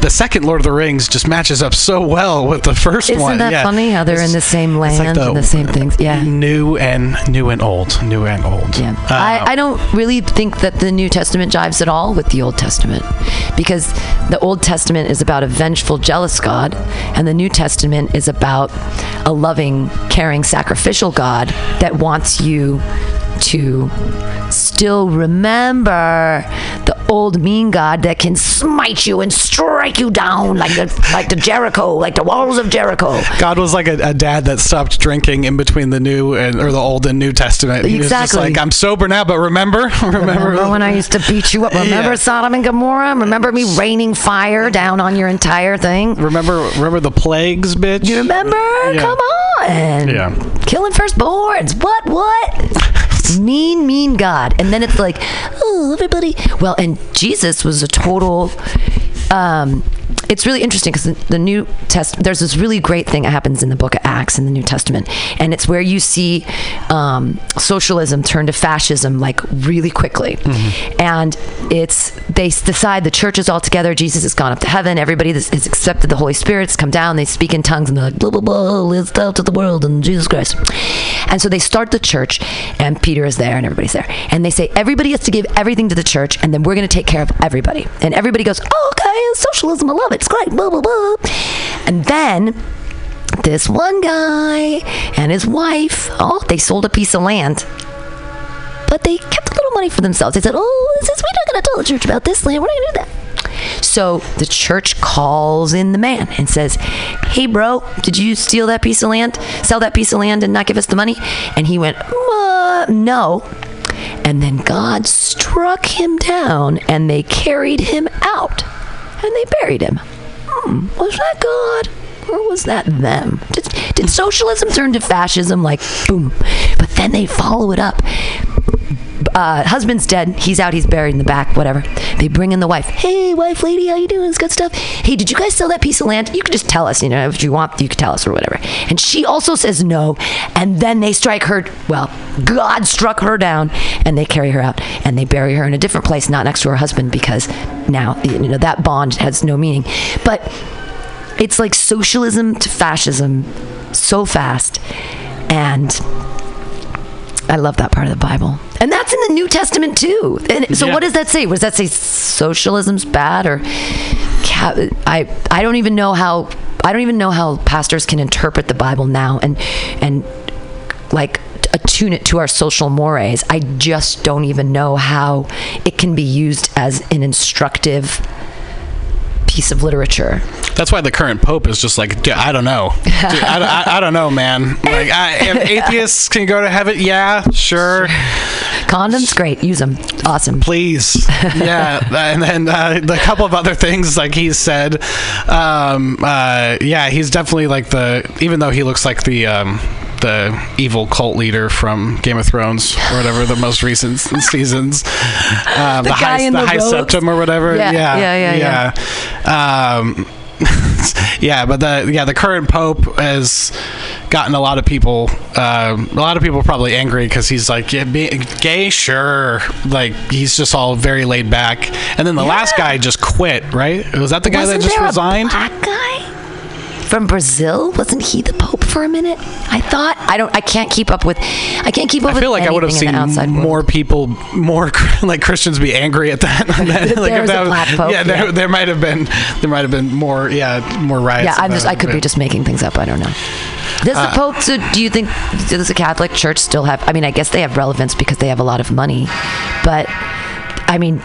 the second Lord of the Rings just matches up so well with the 1st Isn't one. that yeah. funny how they're in the same it's land and the same things? Yeah. new and new and old, new and old. Yeah. Uh, I, I don't really think that the New Testament jives at all with the Old Testament because the Old Testament is about a vengeful, jealous God, and the New Testament is about a loving, caring, sacrificial God that wants you to still remember the old mean God that can smite you and strike you down like the like the Jericho, like the walls of Jericho. God was like a, a dad that stopped drinking in between the new and or the old and New Testament. He was just Exactly. like, I'm sober now, but remember, remember, Remember when I used to beat you up? Remember Yeah. Sodom and Gomorrah? Remember me raining fire down on your entire thing? remember, remember the plagues, bitch. You remember? Yeah. Come on. Yeah. Killing firstborns. What? What? Mean, mean God. And then it's like, oh, everybody. Well, and Jesus was a total. Um, it's really interesting because the, the New Test there's this really great thing that happens in the Book of Acts in the New Testament, and it's where you see um, socialism turn to fascism like really quickly, and it's they decide the church is all together. Jesus has gone up to heaven. Everybody has accepted the Holy Spirit. Has come down. They speak in tongues and they're like blah blah blah. Let's out to the world and Jesus Christ. And so they start the church, and Peter is there, and everybody's there, and they say everybody has to give everything to the church, and then we're going to take care of everybody. And everybody goes, oh, okay, socialism, I love it. It's great. Blah blah blah. And then this one guy and his wife, oh, they sold a piece of land. But they kept a little money for themselves. They said, oh, this is, we're not going to tell the church about this land. We're not going to do that. So the church calls in the man and says, hey, bro, did you steal that piece of land, sell that piece of land and not give us the money? And he went, no. And then God struck him down and they carried him out and they buried him. Hmm, was that God? Or was that them? Did, did socialism turn to fascism like boom? But then they follow it up. Uh, husband's dead. He's out. He's buried in the back. Whatever. They bring in the wife. Hey, wife, lady, how you doing? It's good stuff. Hey, did you guys sell that piece of land? You can just tell us. You know, if you want, you can tell us or whatever. And she also says no. And then they strike her. Well, God struck her down, and they carry her out, and they bury her in a different place, not next to her husband, because now you know that bond has no meaning. But it's like socialism to fascism so fast and i love that part of the bible. And that's in the new testament too. And so Yeah. what does that say? What does that say? Socialism's bad or i i don't even know how i don't even know how pastors can interpret the bible now and and like attune it to our social mores. I just don't even know how it can be used as an instructive piece of literature That's why the current pope is just like, "Dude, I don't know. Dude, I, I, I don't know, man. Like, I, if atheists can go to heaven. Yeah, sure. Condoms, great. Use them. Awesome. Please, yeah, and then uh, the couple of other things like he said, um, uh, yeah, he's definitely like the even though he looks like the um, the evil cult leader from Game of Thrones or whatever the most recent seasons, um, the, guy high, the, the high septum or whatever, Yeah, yeah, yeah, yeah, yeah. Um, yeah, but the yeah the current pope has gotten a lot of people um, a lot of people probably angry because he's like yeah, be, gay? Sure. Like he's just all very laid back. And then the last guy just quit right? Was that the guy Wasn't that just resigned? black guy from Brazil? Wasn't he the Pope for a minute? I thought. I don't. I can't keep up with. I can't keep up I with. feel like I would have seen outside world. more people, more like Christians, be angry at that. than- like a was- black pope, yeah, there, yeah. there might have been, there might have been more, yeah, more riots. Yeah, I'm just. it, I could be just making things up. I don't know. Does Uh, the Pope? So, do you think does the Catholic Church still have? I mean, I guess they have relevance because they have a lot of money, but I mean,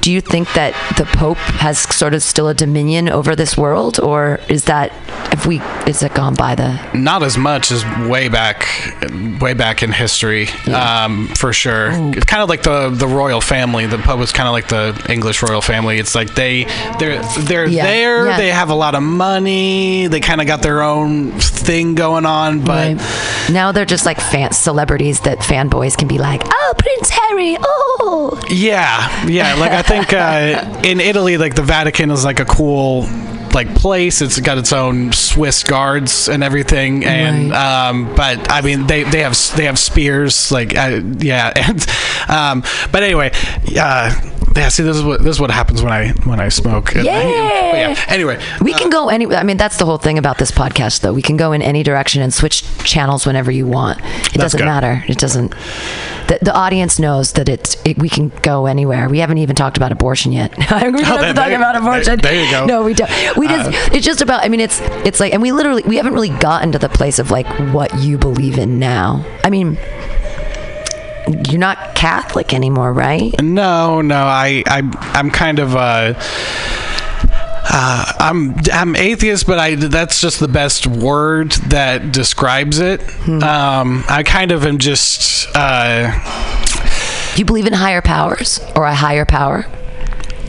do you think that the Pope has sort of still a dominion over this world, or is that if we is it gone by the? not as much as way back way back in history um, for sure it's kind of like the the royal family the pope is kind of like the english royal family it's like they they're they're Yeah, there yeah. they have a lot of money they kind of got their own thing going on but Right. Now they're just like fan celebrities that fanboys can be like, oh, Prince Harry, oh. Yeah, yeah. Like I think uh, in Italy, like the Vatican is like a cool like place. It's got its own Swiss guards and everything, and Right. um, but I mean they they have they have spears. Like uh, yeah, and um, but anyway, uh, yeah. See, this is what this is what happens when I when I smoke. And I- Yeah. Anyway, We can go any. I mean, that's the whole thing about this podcast, though. We can go in any direction and switch channels whenever you want. It doesn't good. matter. It doesn't. The, the audience knows that it's. It, we can go anywhere. We haven't even talked about abortion yet. we don't have Oh, there- to talk about abortion. there- there you go. No, we don't. We just. Uh, it's just about. I mean, it's. It's like, and we literally. We haven't really gotten to the place of like what you believe in now. I mean. You're not Catholic anymore, right? No, no, I, I, I'm kind of, uh, uh, I'm, I'm atheist, but I, that's just the best word that describes it. Hmm. Um, I kind of am just, uh, Do you believe in higher powers or a higher power?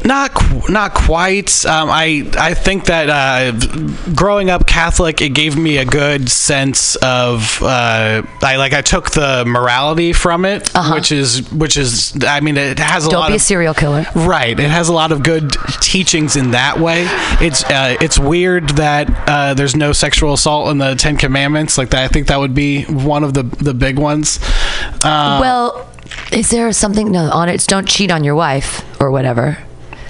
Not, qu- not quite. Um, I, I think that uh, growing up Catholic, it gave me a good sense of. Uh, I like I took the morality from it, which is, which is. I mean, it has a Uh-huh. Don't lot be a of serial killer. Right. It has a lot of good teachings in that way. It's uh, it's weird that uh, there's no sexual assault in the Ten Commandments. Like that, I think that would be one of the the big ones. Uh, Well, is there something no on it? Don't cheat on your wife or whatever.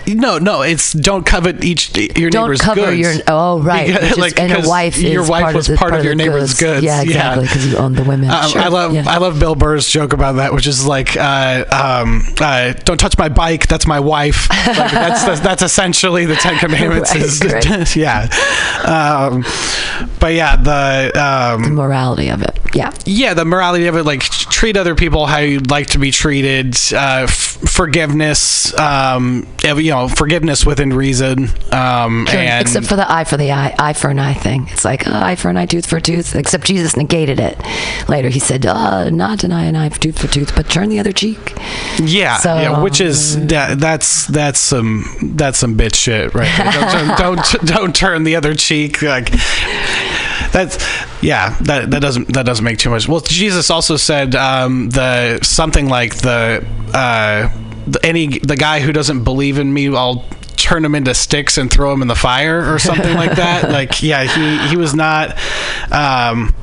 No, no. It's don't covet each your neighbor's. Don't neighbor's cover goods. your oh right, Because- is- like, and a wife your wife part was of the, part, of your neighbor's goods. Yeah, exactly, because you own the women. Um, Sure, I love yeah. I love Bill Burr's joke about that, which is like, uh, um, uh, "Don't touch my bike. That's my wife." Like, that's, that's that's essentially the Ten Commandments. Right, is right. yeah, um, but yeah, the um, morality of it. Yeah. yeah, the morality of it, like treat other people how you'd like to be treated, uh, f- forgiveness, um, you know, forgiveness within reason, um, Sure, and Except for the eye for the eye, eye for an eye thing. It's like uh, eye for an eye, tooth for a tooth. Except Jesus negated it. Later, he said, uh, "Not an eye an eye, tooth for tooth, but turn the other cheek." Yeah, So- yeah, which is that, that's that's some that's some bitch shit right. Don't, don't don't turn the other cheek like that's yeah that that doesn't that doesn't make too much. Well, Jesus also said um, the something like the uh, the, any the guy who doesn't believe in me, I'll turn him into sticks and throw him in the fire or something like that. Like yeah, he he was not. Um,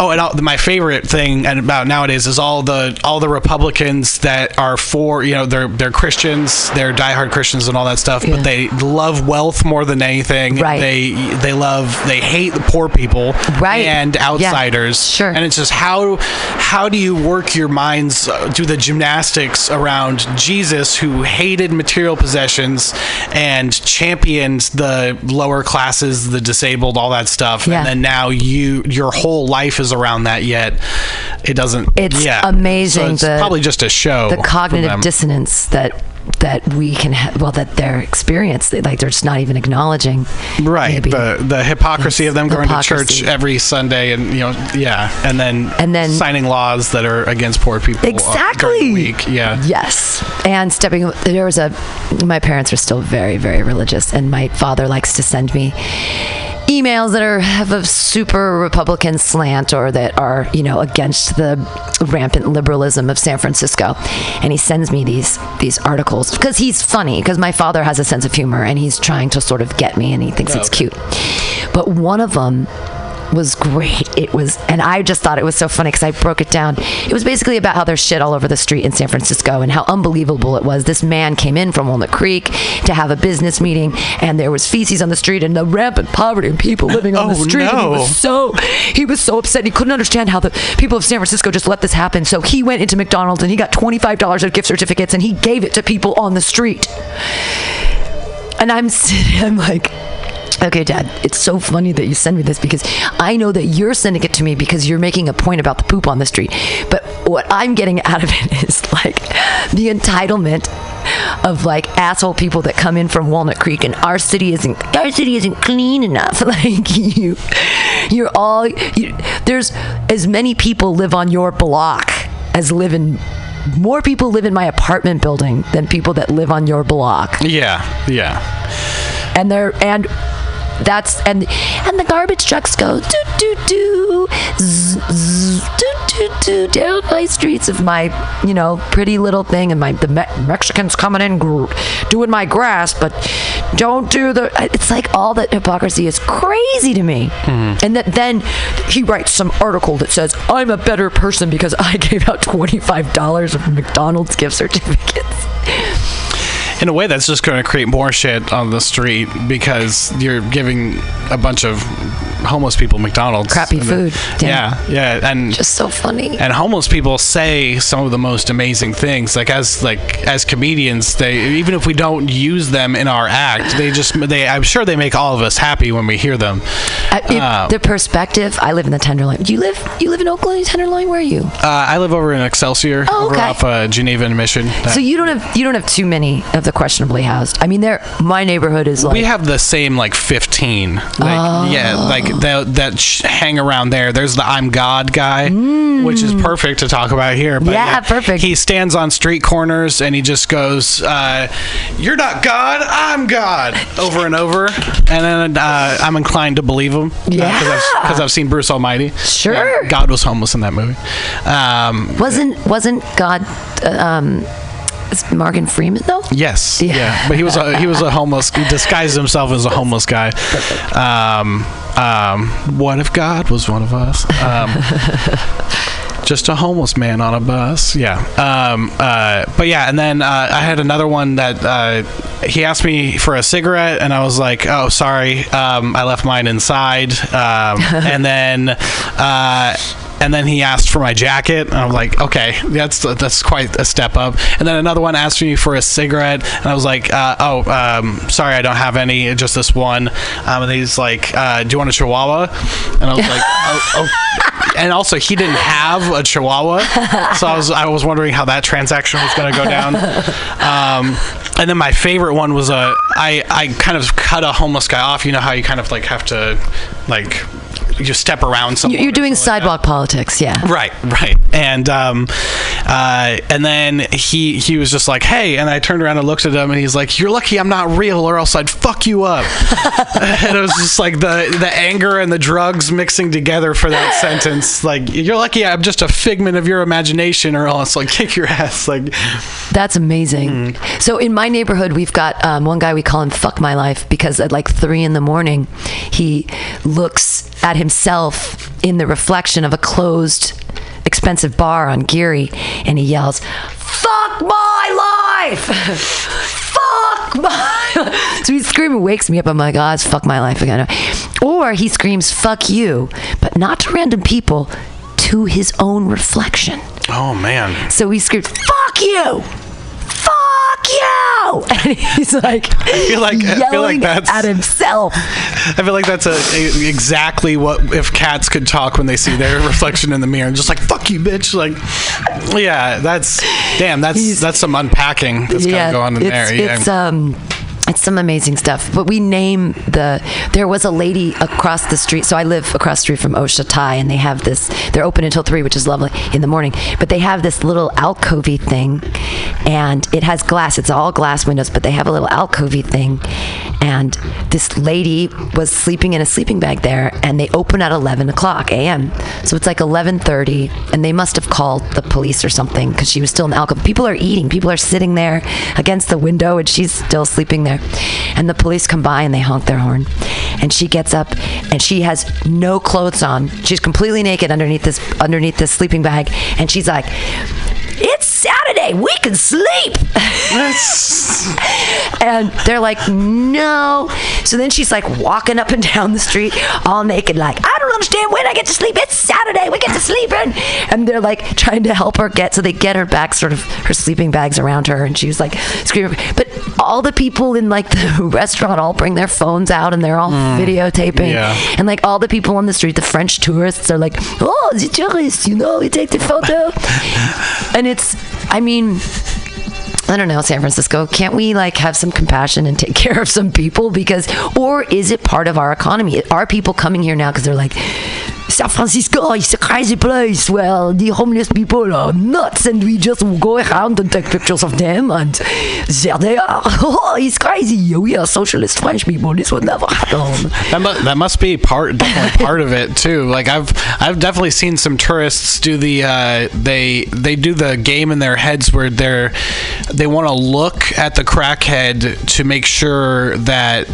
Oh, and all, my favorite thing and about nowadays is all the all the Republicans that are for you know they're they're Christians, they're diehard Christians and all that stuff, Yeah. but they love wealth more than anything. Right. They they love they hate the poor people Right. and Yeah. outsiders. Sure. And it's just how how do you work your minds uh, do the gymnastics around Jesus who hated material possessions and championed the lower classes, the disabled, all that stuff, Yeah. and then now you your whole life is around that yet it doesn't It's yeah amazing so it's the- probably just a show the cognitive dissonance that that we can ha- well that they're experiencing like they're just not even acknowledging right maybe. the the hypocrisy of them going to church every sunday and you know yeah and then And then- signing laws that are against poor people uh, Exactly. the week yeah Yes. And stepping, there was a, my parents are still very, very religious, and my father likes to send me emails that are have a super Republican slant or that are, you know, against the rampant liberalism of San Francisco. And he sends me these these articles because he's funny, because my father has a sense of humor and he's trying to sort of get me and he thinks oh, it's cute. But one of them was great. It was, and I just thought it was so funny because I broke it down. It was basically about how there's shit all over the street in San Francisco and how unbelievable it was. This man came in from Walnut Creek to have a business meeting, and there was feces on the street and the rampant poverty and people living on the Oh, street. And he no. was so he was so upset. He couldn't understand how the people of San Francisco just let this happen. So he went into McDonald's and he got twenty five dollars of gift certificates and he gave it to people on the street. And I'm sitting, I'm like, okay, Dad, it's so funny that you send me this because I know that you're sending it to me because you're making a point about the poop on the street. But what I'm getting out of it is like the entitlement of like asshole people that come in from Walnut Creek and our city isn't our city isn't clean enough. Like you, you're all you, there's as many people live on your block as live in more people live in my apartment building than people that live on your block. Yeah yeah. And they're and that's and and the garbage trucks go do do do zzz, zzz, do do do down my streets of my you know pretty little thing and my the Me- Mexicans coming in gr- doing my grass but don't do the it's like all that hypocrisy is crazy to me. Hmm. And that then he writes some article that says I'm a better person because I gave out $25 of McDonald's gift certificates in a way that's just going to create more shit on the street because you're giving a bunch of homeless people McDonald's Crappy And food. Yeah. Yeah, yeah, and Just so funny. and homeless people say some of the most amazing things like as like as comedians they even if we don't use them in our act they just they i'm sure they make all of us happy when we hear them Uh, if uh, the perspective. I live in the Tenderloin. Do you live? You live in Oakland, Tenderloin. Where are you? uh, i live over in excelsior Oh, over off uh, geneva and mission So you don't have you don't have too many of the questionably housed. I mean, there. My neighborhood is like we have the same like 15 like Oh. yeah like that that sh- hang around there there's the i'm god guy which is perfect to talk about here but Mm. Yeah, perfect. he stands on street corners and he just goes uh, you're not god i'm god over and over and then uh, i'm inclined to believe him Yeah. because I've, seen bruce almighty Sure. Yeah, god was homeless in that movie um, wasn't wasn't God uh, um is Morgan Freeman though? Yes. Yeah. Yeah. But he was a he was a homeless. He disguised himself as a homeless guy. Um, um, what if God was one of us? Um, just a homeless man on a bus. Yeah. Um, uh, but yeah, and then uh, I had another one that uh, he asked me for a cigarette, and I was like, "Oh, sorry, um, I left mine inside." Um, and then. And then he asked for my jacket, and I was like, "Okay, that's that's quite a step up." And then another one asked me for a cigarette, and I was like, uh, "Oh, um, sorry, I don't have any, just this one." Um, and he's like, uh, "Do you want a Chihuahua?" And I was like, "Oh." oh. And also, he didn't have a Chihuahua, so I was I was wondering how that transaction was going to go down. Um, and then my favorite one was a I I kind of cut a homeless guy off. You know how you kind of like have to like you step around someone. You're doing something like sidewalk politics, yeah. Right, right, and um, uh, and then he he was just like, "Hey," and I turned around and looked at him, and he's like, "You're lucky I'm not real, or else I'd fuck you up." and it was just like the the anger and the drugs mixing together for that sentence. Like, "You're lucky I'm just a figment of your imagination, or else like kick your ass." Like, That's amazing. Mm-hmm. So in my neighborhood, we've got um, one guy we call him "fuck my life" because at like three in the morning, he looks at himself in the reflection of a closed, expensive bar on Geary, and he yells, "Fuck my life! fuck my!" so he's screaming, wakes me up. I'm like, "Oh, it's fuck my life again." Or he screams, "Fuck you," but not to random people, to his own reflection. oh man, So he screamed, "Fuck you! Fuck you!" And he's like, I feel like- I feel like yelling that's- at himself. I feel like that's a, a- exactly what if cats could talk when they see their reflection in the mirror, and just like "fuck you, bitch." Like, yeah, that's damn. That's He's- that's some unpacking that's gotta go on in it's, there. Yeah. It's um. It's some amazing stuff. But we name the. There was a lady across the street. So I live across the street from Osha Thai, and they have this. They're open until three, which is lovely in the morning. But they have this little alcovey thing, and it has glass. It's all glass windows, but they have a little alcovey thing. And this lady was sleeping in a sleeping bag there, and they open at 11 o'clock a.m. So it's like 11:30, and they must have called the police or something because she was still in the alcove. People are eating. People are sitting there against the window, and she's still sleeping there. And the police come by and they honk their horn, and she gets up, and she has no clothes on. She's completely naked underneath this underneath this sleeping bag, and she's like. It's Saturday. We can sleep. and they're like, no. So then she's like walking up and down the street all naked, like, I don't understand when I get to sleep. It's Saturday. We get to sleep. And, and they're like trying to help her get, so they get her back, sort of her sleeping bags around her. And she was like screaming. But all the people in like the restaurant all bring their phones out and they're all mm. videotaping. Yeah. And like all the people on the street, the French tourists are like, oh, the tourists, you know, we take the photo. and it's, I mean, I don't know, San Francisco. Can't we like have some compassion and take care of some people? Because, or is it part of our economy? Are people coming here now because they're like, San Francisco is a crazy place. Well, the homeless people are nuts, and we just go around and take pictures of them, and there they are. Oh, it's crazy. We are socialist French people. This would never happen. That, mu- that must be part part of it too. Like I've I've definitely seen some tourists do the uh, they they do the game in their heads where they're they want to look at the crackhead to make sure that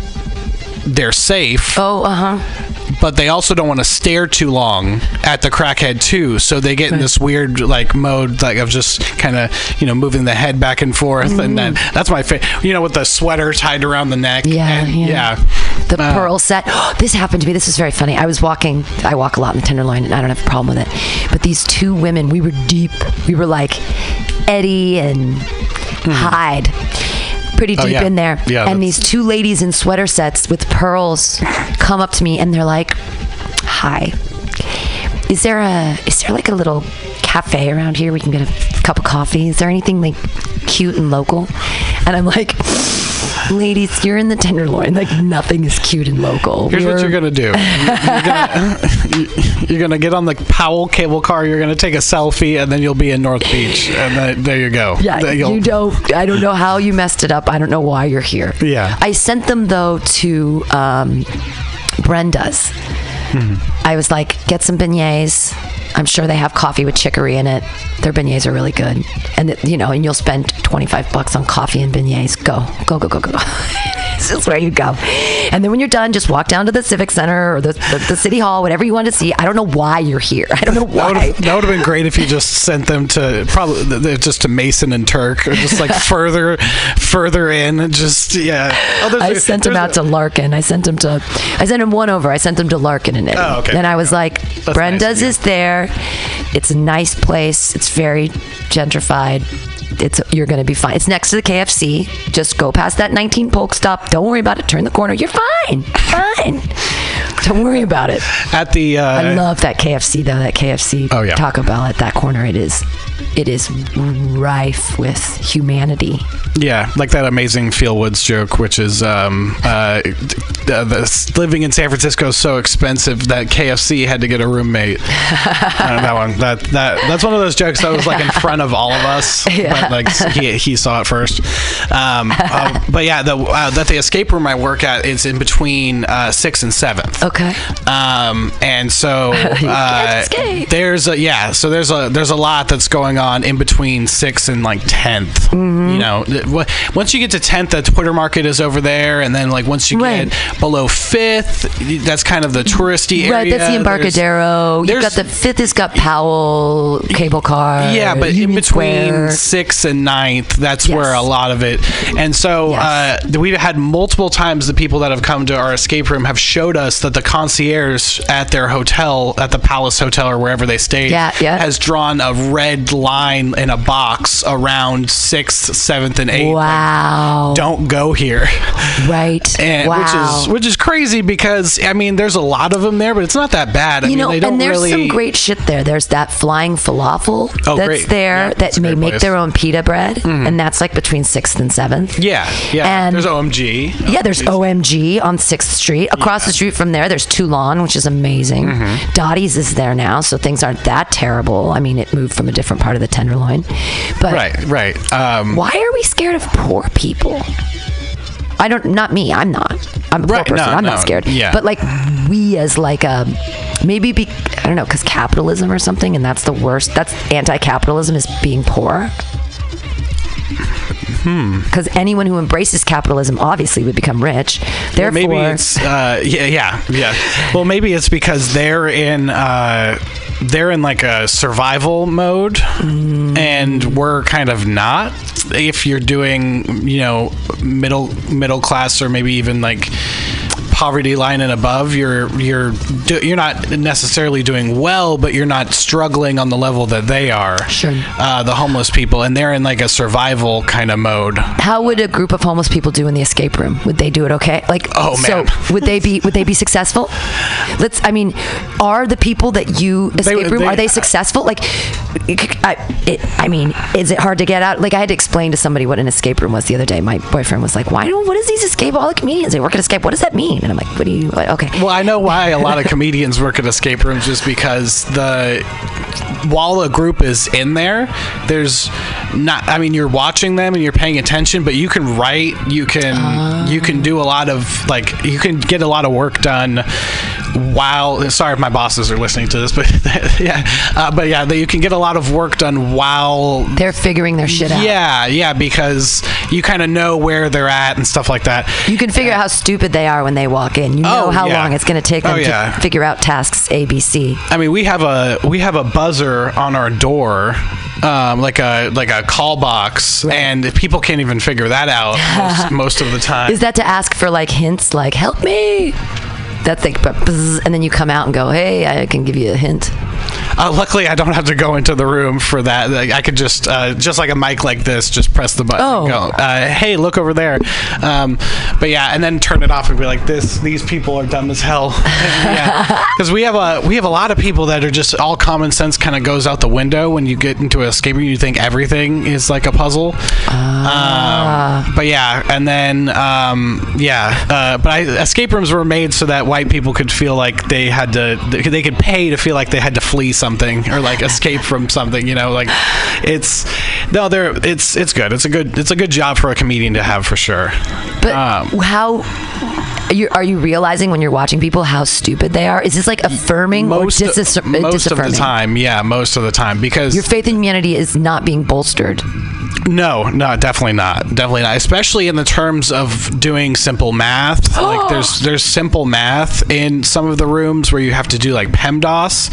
they're safe, Oh, uh huh. But they also don't want to stare too long at the crackhead too. So they get in this weird like mode like of just kind of you know moving the head back and forth, and then that's my favorite. You know, with the sweater tied around the neck. Yeah, and- yeah. yeah. The Uh, pearl set. this happened to me. This is very funny. I was walking. I walk a lot in the Tenderloin, and I don't have a problem with it. But these two women, we were deep. We were like Eddy and Hyde, pretty. Oh, deep yeah. in there. Yeah, and these two ladies in sweater sets with pearls come up to me, and they're like, "Hi, is there a is there like a little cafe around here we can get a cup of coffee? Is there anything like cute and local?" And I'm like. Ladies, you're in the Tenderloin. Like nothing is cute and local. Here's what We're- you're gonna do. You're gonna, you're gonna get on the Powell cable car. You're gonna take a selfie, and then you'll be in North Beach, and then, there you go. Yeah, you don't. I don't know how you messed it up. I don't know why you're here. Yeah. I sent them though to um, Brenda's. I was like, get some beignets. I'm sure they have coffee with chicory in it. Their beignets are really good, and it, you know, and you'll spend 25 bucks on coffee and beignets. Go, go, go, go, go. this is where you go. And then when you're done, just walk down to the civic center or the, the, the city hall, whatever you want to see. I don't know why you're here. I don't know That would, why. have, that would have been great if you just sent them to probably just to Mason and Turk, or just like further, further in. Just yeah. Oh, I sent him out a- to Larkin. I sent him to, I sent him one over. I sent him to Larkin and Eddy. Oh, okay. And I was like, nice of Brenda's you. is there. It's a nice place. It's very gentrified. It's you're gonna be fine. It's next to the KFC. Just go past that 19 Polk stop. Don't worry about it. Turn the corner. You're fine. Fine. Don't worry about it. at the. Uh, I love that KFC though. That KFC Oh, yeah. Taco Bell at that corner. It is, it is rife with humanity. Yeah, like that amazing Phil Woods joke, which is um, uh, the, living in San Francisco is so expensive that KFC had to get a roommate. Uh, that one, that that that's one of those jokes that was like in front of all of us, like he, he saw it first. Um, uh, but yeah, the uh, that the escape room I work at is in between uh, sixth and seventh. Okay. Um, and so uh, there's a yeah, so there's a there's a lot that's going on in between sixth and like 10th Mm-hmm. You know, once you get to tenth, the Twitter market is over there, and then like once you Right. get below fifth, that's kind of the touristy area. Right, that's the There's- Embarcadero. You've got the fifth has got Powell cable car. Yeah, but Union in between Square. sixth and ninth, that's Yes. where a lot of it. And so Yes. uh, we've had multiple times the people that have come to our escape room have showed us that the concierge at their hotel, at the Palace Hotel or wherever they stayed, Yeah, yeah. has drawn a red line in a box around sixth, seventh, and eighth. Like, Wow. don't go here. right. And, wow. Which is which is crazy because I mean there's a lot of them there, but it's not that bad. I you mean, know, they don't and there's really. some great shit there. There's that flying falafel Oh, that's great. there Yeah, that that's may make place. Their own pita bread, and that's like between sixth and seventh. yeah, yeah. And- there's OMG. Yeah, there's. OMG on Sixth Street. Across the street from there, there's Tu Lan, which is amazing. Mm-hmm. Dottie's is there now, so things aren't that terrible. I mean, it moved from a different part of the Tenderloin, but Right, right. Um, why are we scared of poor people? I don't. Not me. I'm not. I'm a poor person. no, I'm no, not scared. yeah. But like we as like a maybe be I don't know because capitalism or something, and that's the worst. That's anti-capitalism is being poor. Because anyone who embraces capitalism obviously would become rich. Therefore, Hmm. maybe it's uh, yeah, yeah, yeah. Well, maybe it's because they're in uh, they're in like a survival mode, Mm. and we're kind of not. If you're doing, you know, middle middle class or maybe even like poverty line and above, you're you're do, you're not necessarily doing well, but you're not struggling on the level that they are. Sure. Uh, the homeless people, and they're in like a survival kind of mode. how would a group of homeless people do in the escape room? Would they do it okay? Like, Oh, man. so would they be would they be successful? Let's. I mean, are the people that you escape room they- are they successful? Like, I, it, I mean, is it hard to get out? Like, I had to explain to somebody what an escape room was the other day. My boyfriend was like, "Why don't? What is these escape? All the comedians they work at escape. What does that mean?" And I'm like, "What do you? what- Okay." Well, I know why a lot of comedians work at escape rooms just because the while a group is in there, there's not I mean you're watching them and you're paying attention, but you can write, you can you can do a lot of like you can get a lot of work done while sorry if my bosses are listening to this, but yeah, uh, but yeah, that you can get a lot of work done while They're figuring their shit out. yeah, yeah, because you kind of know where they're at and stuff like that. You can figure out how stupid they are when they walk in. You know Oh, how yeah. long it's going to take them Oh, yeah. to figure out tasks A, B, C. I mean, we have a we have a buzzer on our door, um, like a like a call box, and people can't even figure that out most, most of the time. Is that to ask for like hints, like "help me"? But bzz, and then you come out and go, "Hey, I can give you a hint." Uh, luckily, I don't have to go into the room for that. Like, I could just, uh, just like a mic like this, just press the button. Oh. And go, uh, hey, look over there. Um, but yeah, and then turn it off and be like, this. These people are dumb as hell. yeah, because we have a we have a lot of people that are just all common sense kind of goes out the window when you get into a escape room. You think everything is like a puzzle. Ah. Um, but yeah, and then um, yeah, uh, but I, escape rooms were made so that white people could feel like they had to, they could pay to feel like they had to flee something or like escape from something. You know, like it's no, they're it's it's good. It's a good it's a good job for a comedian to have for sure. But Um, how are you, are you realizing when you're watching people how stupid they are? Is this like affirming most or dis- of, most of the time, yeah, most of the time because Your faith in humanity is not being bolstered. No, no, definitely not. Definitely not. Especially in the terms of doing simple math. like there's there's simple math in some of the rooms where you have to do like PEMDAS,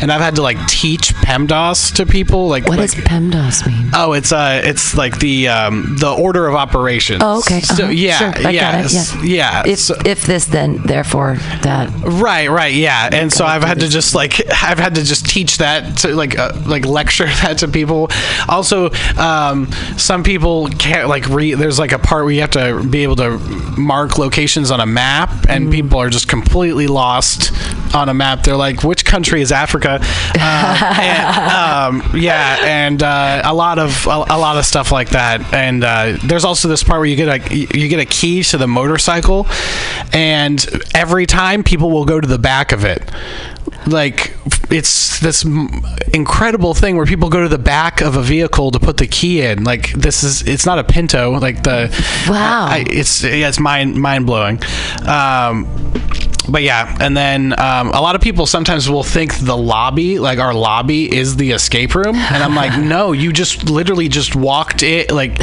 and I've had to like teach PEMDAS to people. Like What like, does PEMDAS mean? Oh, it's uh, it's like the um, the order of operations. Oh, okay. So Uh-huh. yeah, Sure, I yeah, got it. Yeah. yeah. If so- if this, then therefore that. Right, right, yeah, and so I've had to just like I've had to just teach that to like uh, like lecture that to people. Also, um, some people can't like read. There's like a part where you have to be able to mark locations on a map, and people are just completely lost on a map. They're like, which country is Africa? Uh, and, um, yeah, and uh, a lot of a, a lot of stuff like that. And uh, there's also this part where you get a you get a key to the motorcycle, and every time people will go to the back of it. Like it's this incredible thing where people go to the back of a vehicle to put the key in. Like this is it's not a Pinto. Like the Wow. I, it's yeah, it's mind mind blowing. Um, but yeah, and then um, a lot of people sometimes will think the lobby, like our lobby, is the escape room, and I'm like, no, you just literally just walked it. Like,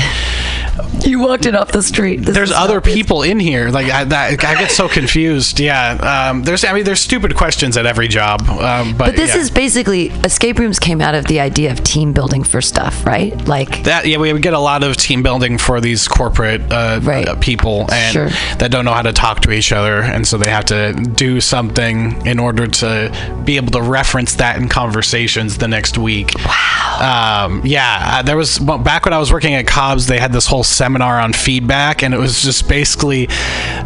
You walked it off the street. This there's other people in here. Like, I, that, I get so confused. Yeah, um, there's, I mean, there's stupid questions at every job. Um, but But this yeah. is basically escape rooms came out of the idea of team building for stuff, right? Like that yeah we get a lot of team building for these corporate uh, Right. uh, people and Sure. that don't know how to talk to each other and so they have to do something in order to be able to reference that in conversations the next week wow um, yeah uh, there was well, back when i was working at cobb's they had this whole seminar on feedback and it was just basically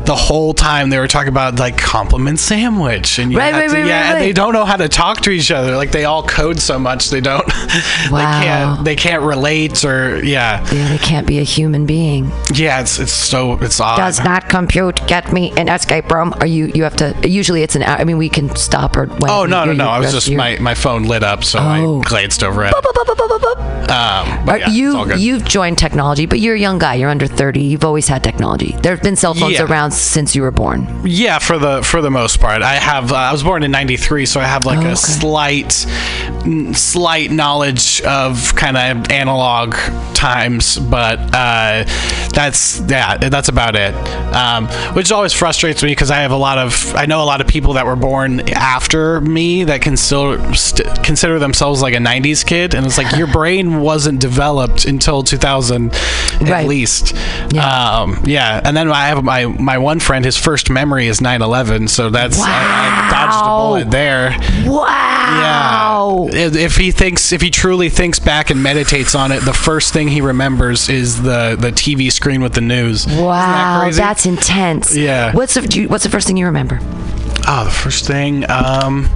the whole time they were talking about like compliment sandwich and you Right, right, to- right, yeah and they don't know how to talk to each other like they all code so much they don't Wow. they can't they can't relate or yeah yeah, they can't be a human being. yeah it's it's so it's odd Does not compute. Get me an escape room. Are you? You have to. Usually, it's an hour. I mean, we can stop or. When oh no no no i was just my my phone lit up so Oh. i glanced over it Bup, bup, bup, bup, bup, um, but yeah, you you've joined technology, but you're a young guy. You're under 30. You've always had technology. There have been cell phones Yeah. around since you were born. Yeah, for the for the most part, I have. Uh, I was born in '93, so I have like Oh, okay. a slight, slight knowledge of kind of analog times, but uh, that's yeah, that's about it. Um, which always frustrates me because I have a lot of. I know a lot of people that were born after me that can still st- consider themselves like a '90s kid, and it's like your brain wasn't developed until 2000 at Right. least. Yeah. Um, yeah, and then I have my my one friend. His first memory is 9/11, so that's I, I dodged a bullet there. Wow. Yeah, if, if he thinks, if he truly thinks back and meditates on it, the first thing he remembers is the the TV screen with the news. That Wow, crazy? that's intense. Yeah. What's the What's the first thing you remember? Oh, the first thing. Um,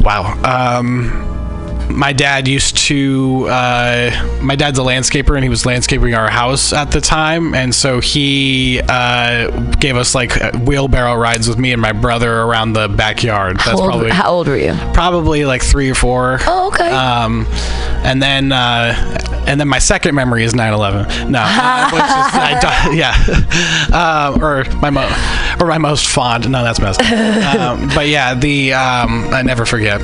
wow. Um, my dad used to. Uh, my dad's a landscaper, and he was landscaping our house at the time, and so he uh, gave us like uh, wheelbarrow rides with me and my brother around the backyard. That's How old, probably how old were you? probably like three or four. Oh, okay. Um, and then uh, and then my second memory is 9/11. No, uh, which is yeah, uh, or my mo- or my most fond. No, that's messed. up. Um, but yeah, the um, I never forget,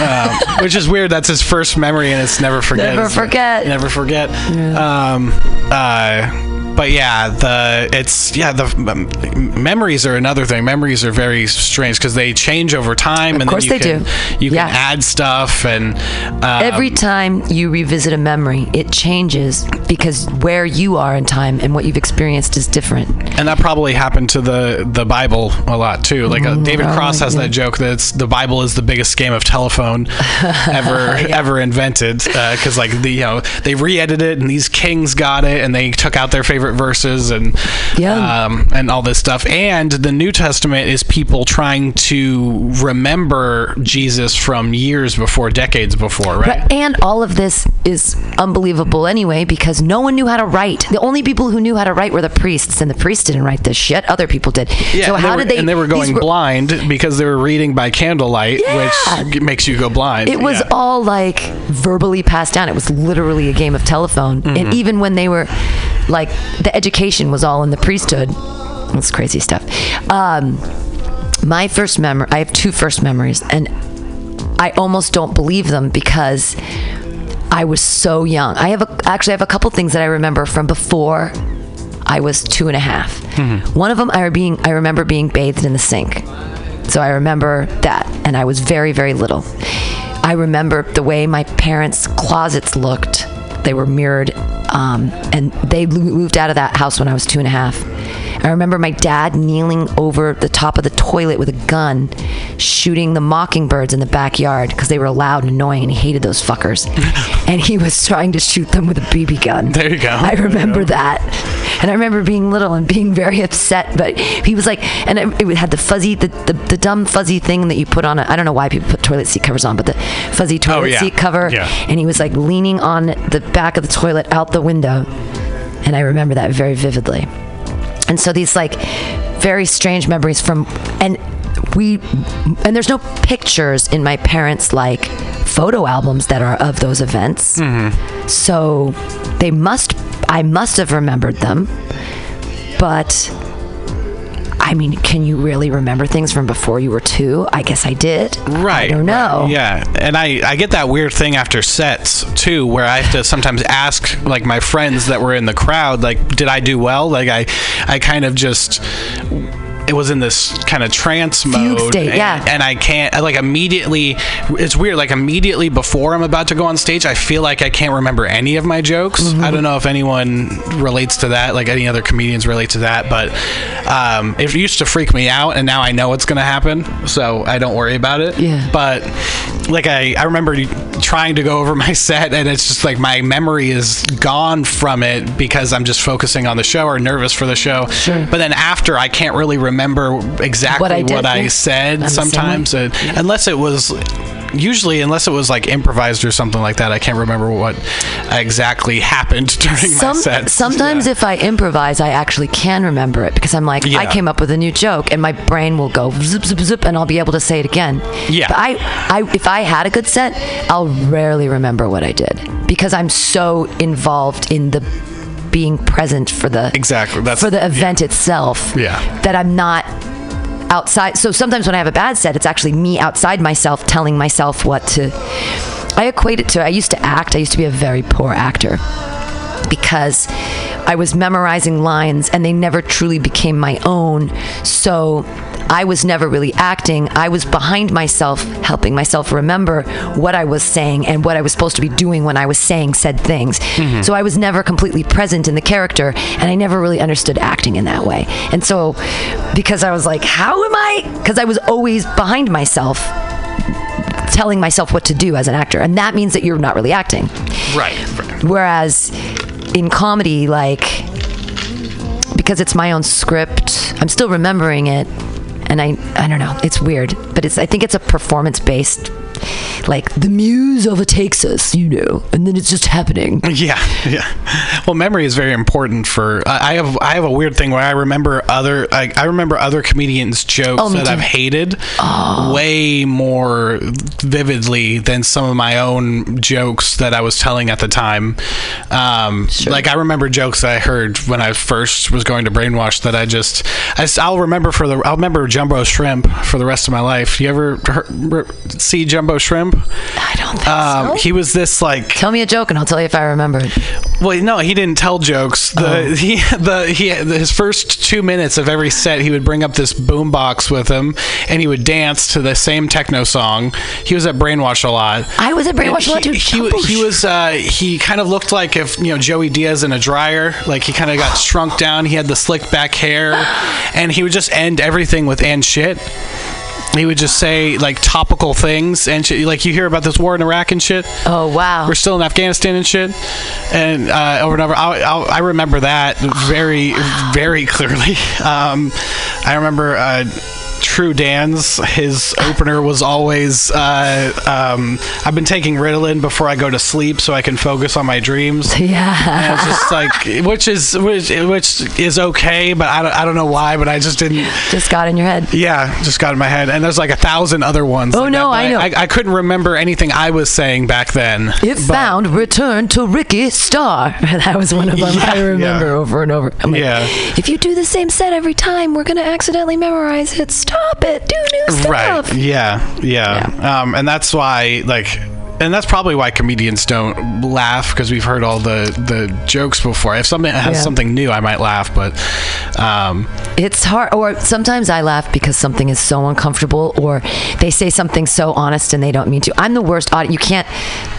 um, which is weird. That's his first memory, and it's never forget. Never forget. Never forget. Um, uh, but yeah, the it's yeah the um, memories are another thing. Memories are very strange because they change over time, and course then you they can, do. You can add stuff, and um, Every time you revisit a memory, it changes because where you are in time and what you've experienced is different. and that probably happened to the the Bible a lot too. Like uh, David Cross has that joke that the Bible is the biggest game of telephone ever ever invented because like the you know they re-edited it and these kings got it and they took out their favorite verses and Yeah. um, and all this stuff. And the New Testament is people trying to remember Jesus from years before, decades before, right? Right. And all of this is unbelievable anyway because no one knew how to write. The only people who knew how to write were the priests, and the priests didn't write this shit. Other people did. Yeah, so and how they were, did they? And they were going blind because they were reading by candlelight, Yeah. which makes you go blind. It was Yeah. all like verbally passed down. It was literally a game of telephone. Mm-hmm. And even when they were like, the education was all in the priesthood. That's crazy stuff. Um, my first memory, I have two first memories, and I almost don't believe them because I was so young. I have a, actually I have a couple things that I remember from before I was two and a half. One of them I, were being, I remember being bathed in the sink. So I remember that, and I was very, very little. I remember the way my parents' closets looked. They were mirrored, um, and they moved out of that house when I was two and a half. I remember my dad kneeling over the top of the toilet with a gun, shooting the mockingbirds in the backyard because they were loud and annoying, and he hated those fuckers. and he was trying to shoot them with a BB gun. There you go. I remember that. And I remember being little and being very upset, but he was like, and it, it had the fuzzy, the, the, the dumb fuzzy thing that you put on. I I don't know why people put toilet seat covers on, but the fuzzy oh, toilet Oh, yeah. seat cover. Yeah. And he was like leaning on the back of the toilet out the window. And I remember that very vividly. And so these like very strange memories from, and we, and there's no pictures in my parents' like photo albums that are of those events. Mm-hmm. So they must, I must have remembered them. But I mean, can you really remember things from before you were two? I guess I did. Right. I don't know. right, Yeah. And I, I get that weird thing after sets too, where I have to sometimes ask like my friends that were in the crowd, like, did I do well? Like I I kind of just it was in this kind of trance mode. state, and, yeah. And I can't I, like immediately it's weird, like immediately before I'm about to go on stage, I feel like I can't remember any of my jokes. Mm-hmm. I don't know if anyone relates to that, like any other comedians relate to that, but um, it used to freak me out and now I know it's gonna happen, so I don't worry about it Yeah. but like I, I remember trying to go over my set and it's just like my memory is gone from it because I'm just focusing on the show or nervous for the show. Sure. But then after I can't really remember exactly What I what did, I, yeah. said I'm sometimes unless it was usually unless it was like improvised or something like that I can't remember what exactly happened during Some, my set. sometimes if I improvise, I actually can remember it because I'm like, I came up with a new joke, and my brain will go zip zip zip, and I'll be able to say it again. Yeah. But I, I, if I had a good set, I'll rarely remember what I did because I'm so involved in the being present for the Exactly, that's- for the event itself. Yeah. That I'm not outside. So sometimes when I have a bad set, it's actually me outside myself telling myself what to. I equate it to I used to act. I used to be a very poor actor because I was memorizing lines and they never truly became my own. So I was never really acting. I was behind myself, helping myself remember what I was saying and what I was supposed to be doing when I was saying said things. Mm-hmm. So I was never completely present in the character and I never really understood acting in that way. And so because I was like, how am I? Because I was always behind myself telling myself what to do as an actor and that means that you're not really acting right, right. Whereas in comedy, like, because it's my own script, I'm still remembering it. And I, I don't know, it's weird, but it's, I think it's a performance based like the muse overtakes us, you know, and then it's just happening. Yeah, yeah. Well, memory is very important for. I have I have a weird thing where I remember other I, I remember other comedians' jokes Oh, that. I've hated way more vividly than some of my own jokes that I was telling at the time. Um, Like I remember jokes that I heard when I first was going to brainwash that I just I, will remember for the I'll remember Jumbo Shrimp for the rest of my life. You ever heard, see Jumbo Shrimp? I don't think Um, so. He was this like Tell me a joke and I'll tell you if I remember it. well, no, he didn't tell jokes. The Oh. he the he his first two minutes of every set, he would bring up this boombox with him, and he would dance to the same techno song. He was at Brainwash a lot. I was at Brainwash a lot, too. he, Jumbo he was uh, he kind of looked like if you know Joey Diaz in a dryer. Like he kind of got shrunk down. He had the slick back hair, and he would just end everything with "and shit." He would just say like topical things and shit. Like you hear about this war in Iraq and shit Oh wow. we're still in Afghanistan and shit, and uh, over and over. I, I, I remember that very, very clearly. Um, I remember uh, True Dan's his opener was always, uh, um, "I've been taking Ritalin before I go to sleep so I can focus on my dreams." Yeah. It's just like, which is which, which is okay, but I don't, I don't know why, but I just didn't. Just got in your head. Yeah, just got in my head, and there's like a thousand other ones. Oh, like no, that, I know. I, I couldn't remember anything I was saying back then. It found return to Ricky Star. That was one of them Yeah, I remember yeah. over and over. Like, Yeah. If you do the same set every time, we're gonna accidentally memorize it. Stop it. Do new stuff. Right. Yeah. Yeah. Um, and that's why, like, and that's probably why comedians don't laugh because we've heard all the the jokes before. If something has Yeah. something new, I might laugh, but um, It's hard, or sometimes I laugh because something is so uncomfortable, or they say something so honest and they don't mean to. I'm the worst audience. You can't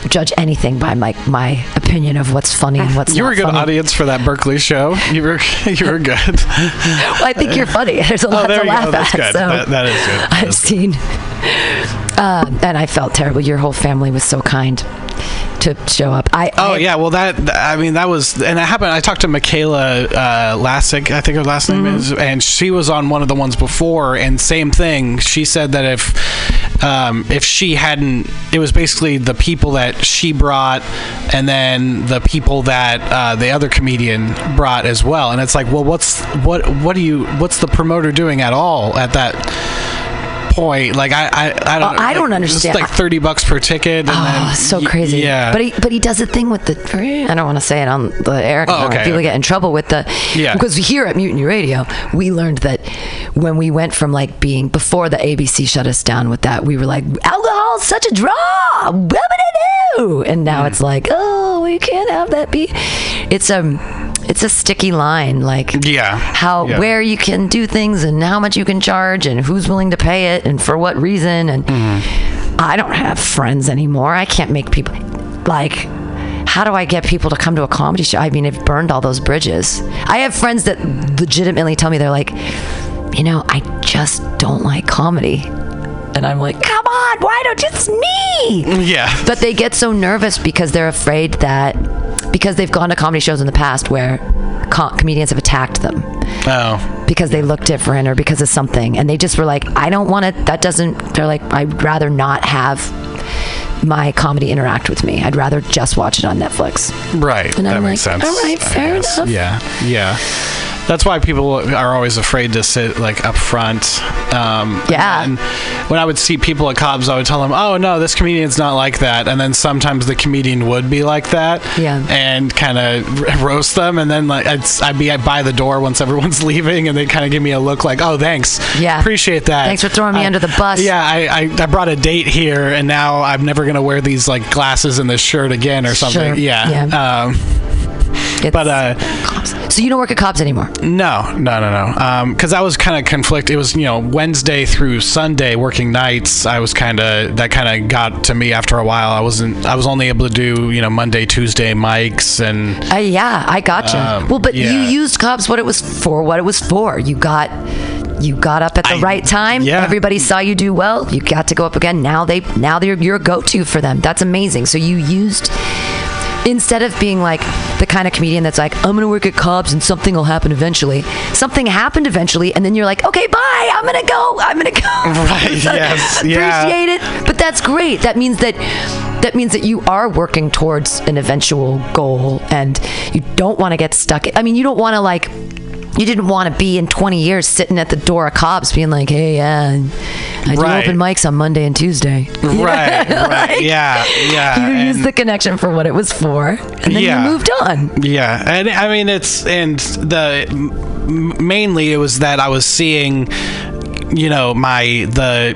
judge anything by my my opinion of what's funny and what's not. you were a good funny. audience for that Berkeley show. You were you were good. Well, I think you're funny. There's a lot Oh, there to laugh go. That's at. good. so That- that is good. I've seen, uh, and I felt terrible. Your whole family was so kind to show up. I Oh I- yeah, well that I mean that was and it happened. I talked to Michaela uh, Lassick, I think her last name is, and she was on one of the ones before, and same thing. She said that if um, if she hadn't, it was basically the people that she brought, and then the people that uh, the other comedian brought as well. And it's like, well, what's what what do you what's the promoter doing at all at that? Point like I I, I don't Oh, I don't like, understand. It's like thirty bucks per ticket. And Oh, then, so crazy. Yeah, But he but he does a thing with the I don't want to say it on the air. Oh, okay, people get in trouble with the Yeah. because here at Mutiny Radio we learned that when we went from like being before the ABC shut us down with that we were like alcohol's such a draw. What would I do? And now Hmm. it's like oh we can't have that be. It's a it's a sticky line like Yeah. how Yeah. where you can do things and how much you can charge and who's willing to pay it and for what reason and Mm-hmm. I don't have friends anymore. I can't make people like how do I get people to come to a comedy show? I mean, I've burned all those bridges. I have friends that legitimately tell me they're like, you know, I just don't like comedy. And I'm like, come on, why don't you? It's me. yeah. But they get so nervous because they're afraid that because they've gone to comedy shows in the past where co- comedians have attacked them Oh. because they look different or because of something and they just were like i don't want to that doesn't they're like i'd rather not have my comedy interact with me i'd rather just watch it on netflix Right. And that I'm makes like, sense. all right, fair enough. Yeah. Yeah. That's why people are always afraid to sit like up front. Um, Yeah. And when I would see people at Cobb's, I would tell them, "Oh no, this comedian's not like that." And then sometimes the comedian would be like that. Yeah. And kind of roast them, and then like I'd, I'd be by the door once everyone's leaving, and they kind of give me a look like, "Oh, thanks. Yeah. Appreciate that. Thanks for throwing me I- under the bus." Yeah. I, I I brought a date here, and now I'm never gonna wear these like glasses and this shirt again or something. Sure. Yeah. Yeah. Um, It's- but uh, Cobb's. so you don't work at Cobb's anymore no, no, no, no. Because I was kind of conflict. It was you know Wednesday through Sunday working nights. I was kind of that kind of got to me after a while. I wasn't. I was only able to do you know Monday, Tuesday mics and uh, yeah i gotcha Um, well but you used Cobb's what it was for what it was for you got you got up at the I- right time yeah. everybody saw you do well you got to go up again now they now they're your go-to for them that's amazing so you used instead of being like the kind of comedian that's like, I'm gonna work at Cobb's and something will happen eventually. Something happened eventually, and then you're like, okay, bye. I'm gonna go. I'm gonna go. Right, So, yes, yeah. Appreciate it, but that's great. That means that that means that you are working towards an eventual goal, and you don't want to get stuck. I mean, you don't want to like. You didn't want to be in 20 years sitting at the door of Cobb's being like, hey, yeah, I do Right. open mics on Monday and Tuesday. Right, right. Like, yeah, yeah. you used the connection for what it was for, and then Yeah. you moved on. Yeah, and I mean it's and the mainly it was that I was seeing, you know, my the.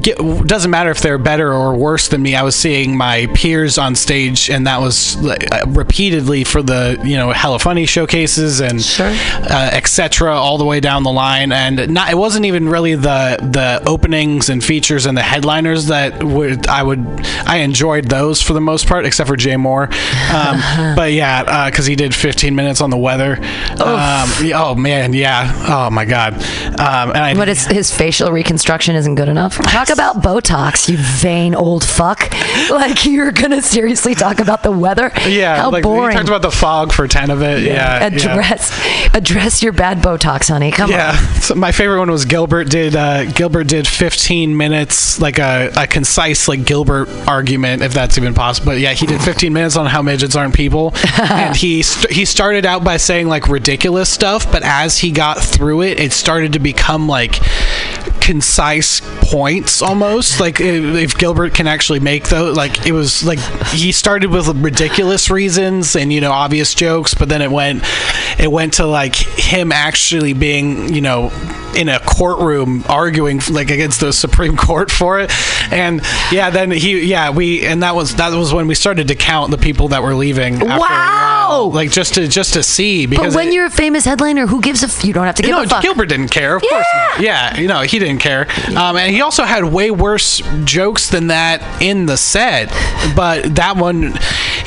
Get, doesn't matter if they're better or worse than me. I was seeing my peers on stage, and that was like, uh, repeatedly for the you know hella funny showcases and Sure. uh, etc. all the way down the line. And not it wasn't even really the the openings and features and the headliners that would I would I enjoyed those for the most part, except for Jay Mohr. Um, but yeah, because he did 15 minutes on the weather. Um, oh man, yeah. Oh my god. Um, and I But his, his facial reconstruction isn't good enough. Talk about Botox, you vain old fuck. Like you're gonna seriously talk about the weather? yeah, how like boring. he talked about the fog for 10 of it. Yeah, yeah. address address your bad Botox, honey. Come Yeah, on. so my favorite one was Gilbert did. Uh, Gilbert did 15 minutes, like a, a concise like Gilbert argument, if that's even possible. But yeah, he did 15 minutes on how midgets aren't people, and he st- he started out by saying like ridiculous stuff, but as he got through it, it started to become like concise points almost like if, gilbert can actually make those like it was like he started with ridiculous reasons and you know obvious jokes but then it went it went to like him actually being you know in a courtroom arguing like against the supreme court for it and yeah then he yeah we and that was that was when we started to count the people that were leaving Wow! like just to just to see because But when it- you're a famous headliner, who gives a f- you don't have to give no, a fuck. Gilbert didn't care. Of course not. Yeah, you know, he didn't care. Um, and he also had way worse jokes than that in the set. But that one,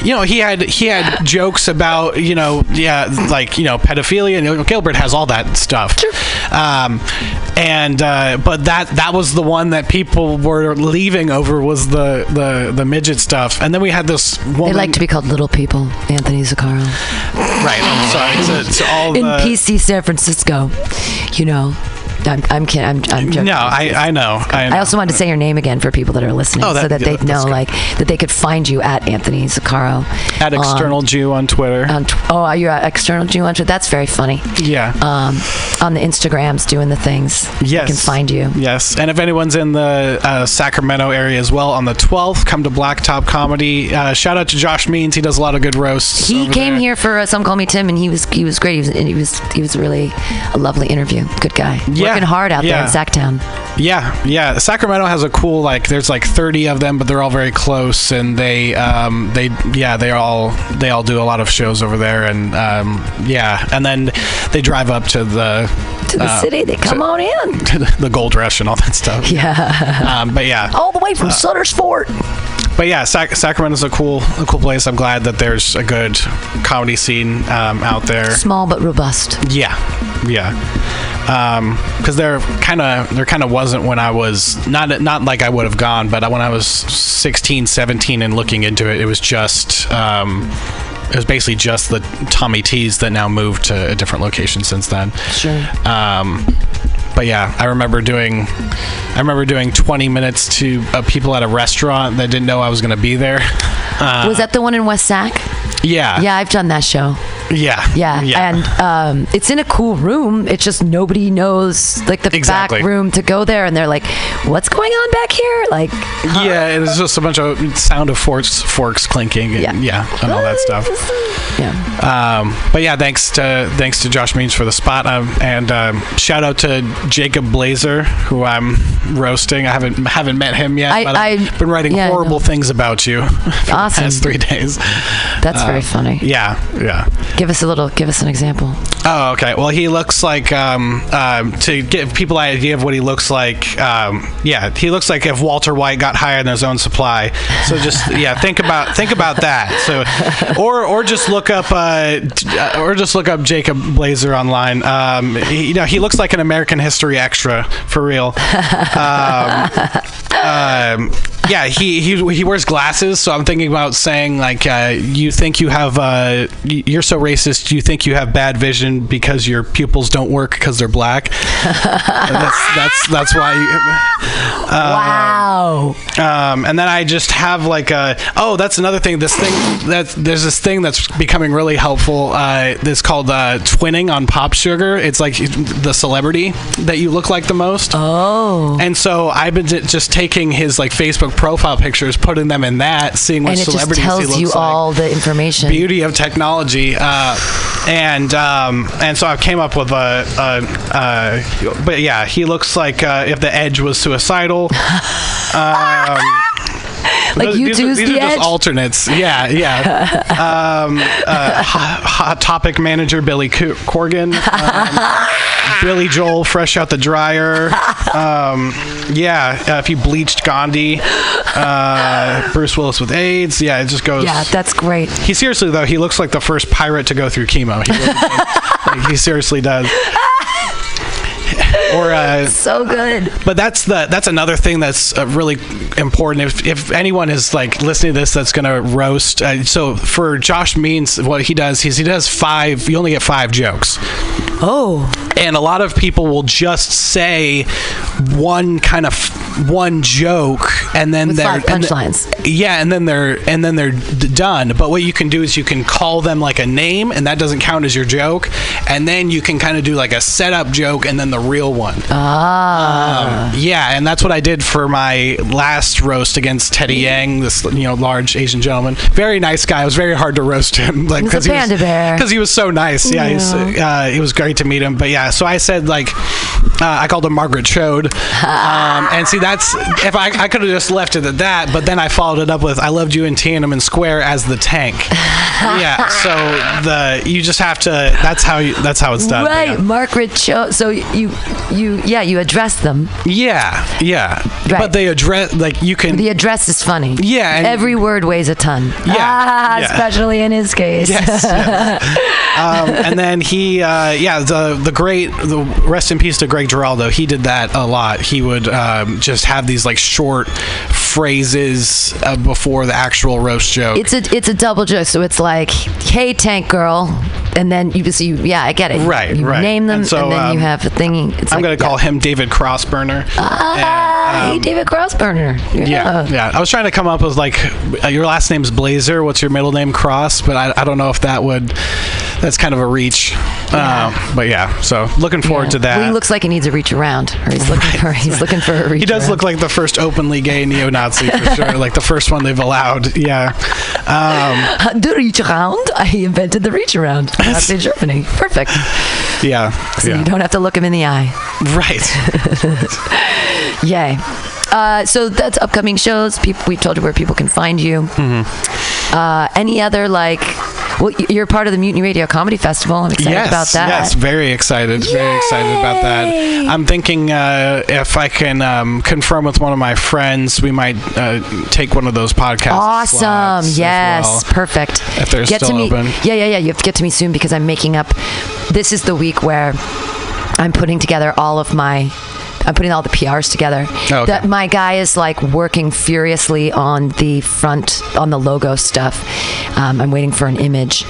you know, he had he had jokes about you know, yeah, like you know, pedophilia. And Gilbert has all that stuff. Um, and uh, but that that was the one that people were leaving over was the the the midget stuff. And then we had this woman. They like to be called little people, Anthony Zaccaro. right. I'm sorry. It's, to all In the, PC San Francisco, you know. I'm, I'm kidding. I'm, I'm joking. No, I, I know. I, know. I also wanted to say your name again for people that are listening, Oh, that- so that yeah, they know, good. like, that they could find you at Anthony Zaccaro. at external Jew on Twitter. on tw- oh, you're at external Jew on Twitter. That's very funny. yeah. Um, on the Instagrams, doing the things. yes. they can find you. Yes. And if anyone's in the uh, Sacramento area as well, on the 12th, come to Blacktop Comedy. Uh, shout out to Josh Means. He does a lot of good roasts. He came there. here for uh, some call me Tim, and he was he was great. He was he was he was really a lovely interview. Good guy. Yeah, Working hard out there yeah. in Sacktown. Yeah, yeah. Sacramento has a cool like. There's like 30 of them, but they're all very close, and they, um, they, yeah, they all, they all do a lot of shows over there, and um, yeah, and then they drive up to the To the uh, city, they come to- on in. to the, the Gold Rush and all that stuff. Yeah, Um, but yeah, all the way from Sutter's Fort. But yeah, Sac- Sacramento's a cool, a cool place. I'm glad that there's a good comedy scene um, out there. Small but robust. Yeah, yeah. Because there kind of there kind of wasn't when I was not not like I would have gone, but when I was 16, 17 and looking into it, it was just. Um, it was basically just the Tommy T's that now moved to a different location since then. Sure. Um, but yeah, I remember doing, I remember doing 20 minutes to uh, people at a restaurant that didn't know I was going to be there. Uh, was that the one in West Sac? yeah, Yeah, I've done that show. yeah, Yeah, and um, it's in a cool room. It's just nobody knows like the Exactly. back room to go there, and they're like, "What's going on back here?" Like, yeah, it was just a bunch of sound of forks, forks clinking, and, Yeah. yeah. and all that stuff. yeah. Um, but yeah, thanks to thanks to Josh Means for the spot, um, and um, shout out to Jacob Blazer, who I'm roasting. I haven't haven't met him yet, I- but I've been writing yeah, horrible things about you Awesome. the past three days. That's very funny. Yeah, yeah. Give us a little. Give us an example. Oh, okay. Well, he looks like um, um, to give people an idea of what he looks like. Um, yeah, he looks like if Walter White got higher than his own supply. So just yeah, think about think about that. So, or or just look up uh, uh, or just look up Jacob Blazer online. Um, he, you know, he looks like an American History extra for real. Um, um, yeah, he, he he wears glasses, so I'm thinking about saying like, uh, you think you have, uh, you're so racist. You think you have bad vision because your pupils don't work because they're black. That's that's that's why. You, wow. um, and then I just have like a oh that's another thing this thing that there's this thing that's becoming really helpful uh, it's called uh, twinning on PopSugar it's like the celebrity that you look like the most Oh. and so I've been j- just taking his like Facebook profile pictures putting them in that seeing what And it just celebrities he tells looks you like all the information. beauty of technology uh, and um, and so I came up with a, a, a but yeah he looks like uh, if the edge was suicidal um, Like those- you these are, these the are just alternates yeah yeah um, uh, hot, hot topic manager Billy Co- Corgan um, Billy Joel fresh out the dryer um, yeah uh, if you bleached Gandhi uh, Bruce Willis with AIDS yeah it just goes Yeah, that's great. he seriously though, he looks like the first pirate to go through chemo. He, really. Like, he seriously does. Or, uh, So good. but that's the that's another thing that's uh, really important. If if anyone is like listening to this, that's gonna roast. Uh, so for Josh Means, what he does, he's he does five. You only get five jokes Oh. and a lot of people will just say one kind of one joke and then With they're punchlines. yeah and then they're and then they're d- done but what you can do is you can call them like a name and that doesn't count as your joke and then you can kind of do like a setup joke and then the real one Ah. yeah and that's what i did for my last roast against teddy yang this you know large asian gentleman very nice guy it was very hard to roast him like because he was because he was so nice yeah, Yeah. uh, it was great to meet him but yeah so i said like uh, i called him margaret chode um, and see that's if i, I could have just left it at that but then i followed it up with i loved you in tiananmen square as the tank yeah so the you just have to that's how you that's how it's done Right, yeah. Margaret Cho. So you, you, yeah, you address them. yeah yeah Right. but they address like you can The address is funny. Yeah, Every word weighs a ton. Yeah, Ah, yeah. especially in his case. Yes. yes. um, and then he, uh, yeah, the the great, the rest in peace to Greg Giraldo. He did that a lot. He would um, just have these like short phrases uh, before the actual roast joke. It's a it's a double joke, so it's like, "Hey, Tank Girl," and then you just you yeah, I get it. Right, You right. name them, And so, and then you um, have a thingy. It's I'm like, gonna call him David Crossburner. Ah, And, hey, um, David Crossburner. yeah, yeah. I was trying to come up with like uh, your last name's Blazer. What's your middle name? Cross. But I, I don't know if that would. That's kind of a reach. Um, but yeah. So looking forward Yeah. to that. Well, he looks like he needs a reach around, or he's looking for he's looking for a reach. He does around. look like the first openly gay neo-Nazi for sure, like the first one they've allowed. Yeah, um, the reach around. I invented the reach around. in Germany. Perfect. yeah, So yeah. you don't have to look him in the eye. right. Yay. Uh, so that's upcoming shows. People, we've told you where people can find you. Mm-hmm. Uh, any other like? Well, you're part of the Mutiny Radio Comedy Festival. I'm excited yes, about that. yes, very excited, very excited about that. I'm thinking uh, if I can um, confirm with one of my friends, we might uh, take one of those podcasts. Awesome. Yes. well. Perfect. If they're get still to me. open. Yeah, yeah, yeah. You have to get to me soon because I'm making up. This is the week where I'm putting together all of my. I'm putting all the PRs together. Oh, okay. That my guy is like working furiously on the front, on the logo stuff. Um, I'm waiting for an image.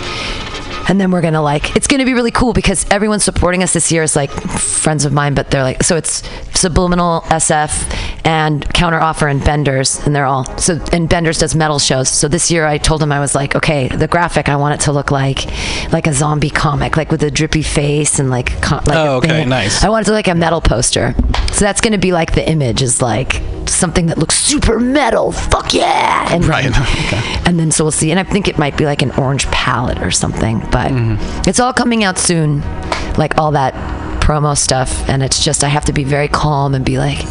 And then we're gonna like it's gonna be really cool because everyone supporting us this year is like friends of mine, but they're like so it's subliminal SF and Counteroffer and Benders and they're all so and Benders does metal shows. So this year I told him I was like, okay, the graphic I want it to look like like a zombie comic, like with a drippy face and like like Oh, okay, thing. nice. I want it to look like a metal poster. So that's gonna be like the image is like something that looks super metal. Fuck yeah! And Right. then- Okay. and then so we'll see. And I think it might be like an orange palette or something, but Mm-hmm. it's all coming out soon, like all that promo stuff. And it's just I have to be very calm and be like,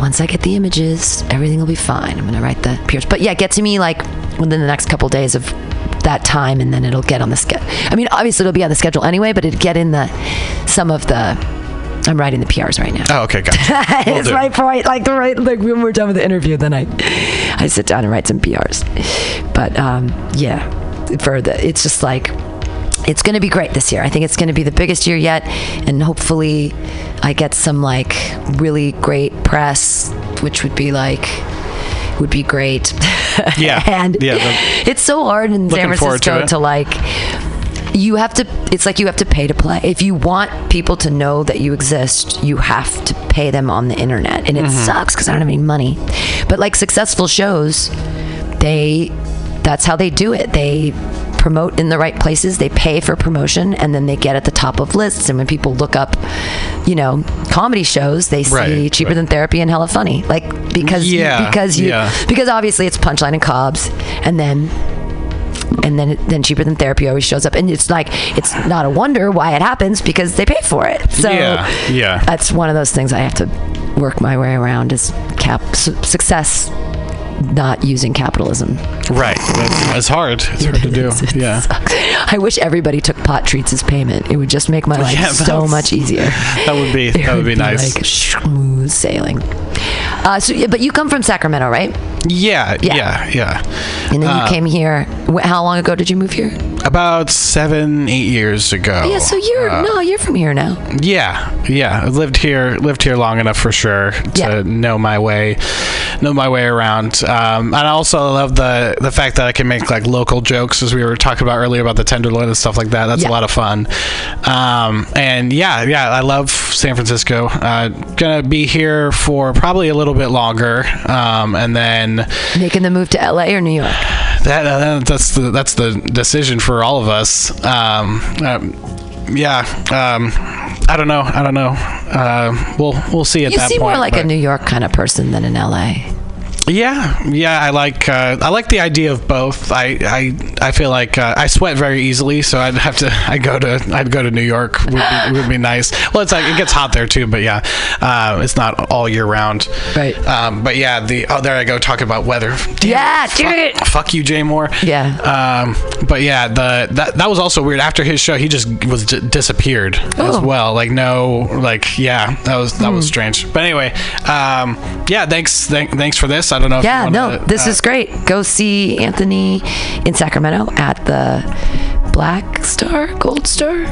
once I get the images, everything will be fine. I'm gonna write the peers. But yeah, get to me like within the next couple days of that time, and then it'll get on the schedule. I mean, obviously it'll be on the schedule anyway, but it'd get in the some of the. I'm writing the PRs right now Oh, okay, gotcha. It's do. right point like the right like when we're done with the interview then i i sit down and write some prs but um yeah for the it's just like it's going to be great this year i think it's going to be the biggest year yet and hopefully i get some like really great press which would be like would be great. Yeah. and Yeah, the- it's so hard in San forward to Francisco to like you have to it's like you have to pay to play if you want people to know that you exist you have to pay them on the internet and it Mm-hmm. sucks because i don't have any money but like successful shows they that's how they do it they promote in the right places they pay for promotion and then they get at the top of lists and when people look up you know comedy shows they see Right, cheaper right. than therapy and hella funny like because Yeah, because you yeah. because obviously it's punchline and Cobb's and then and then then cheaper than therapy always shows up and it's like it's not a wonder why it happens because they pay for it so Yeah, yeah. that's one of those things i have to work my way around is cap su- success not using capitalism Right. It's, hard. It's hard to do. Yeah. sucks. i wish everybody took pot treats as payment it would just make my life Yeah, so much easier That would be that would be nice. like smooth sailing uh, so but you come from sacramento right yeah, Yeah. yeah, yeah, and then Uh, you came here how long ago did you move here About seven, eight years ago. yeah so you're Uh, no you're from here now Yeah, yeah. I lived here, lived here long enough for sure to Yeah. know my way, know my way around. Um, and I also love the the fact that I can make like local jokes, as we were talking about earlier about the tenderloin and stuff like that. That's Yeah. a lot of fun. Um, and yeah, yeah, I love San Francisco. Uh, gonna be here for probably a little bit longer, um, and then making the move to LA or New York? that uh, that's the that's the decision for all of us. Um, um, yeah. Um, I don't know. I don't know. Uh, we'll we'll see at You that seem point. more like a New York kind of person than an LA. Yeah, yeah. I like uh, I like the idea of both. I I, I feel like uh, I sweat very easily, so I'd have to I go to I'd go to New York would be, would be nice. Well, it's like it gets hot there too, but yeah, uh, it's not all year round. Right. Um, but yeah, the oh there I go talking about weather. Damn Yeah, fuck, dude. Fuck you, Jay Mohr. Yeah. Um, but yeah, the that that was also weird. After his show, he just was d- disappeared as Oh. Hmm. well. Like no, like yeah, that was that was strange. But anyway, um, yeah, thanks th- thanks for this. I don't know. Yeah, wanna, no, this uh, is great. Go see Anthony in Sacramento at the Black Star, Gold Star,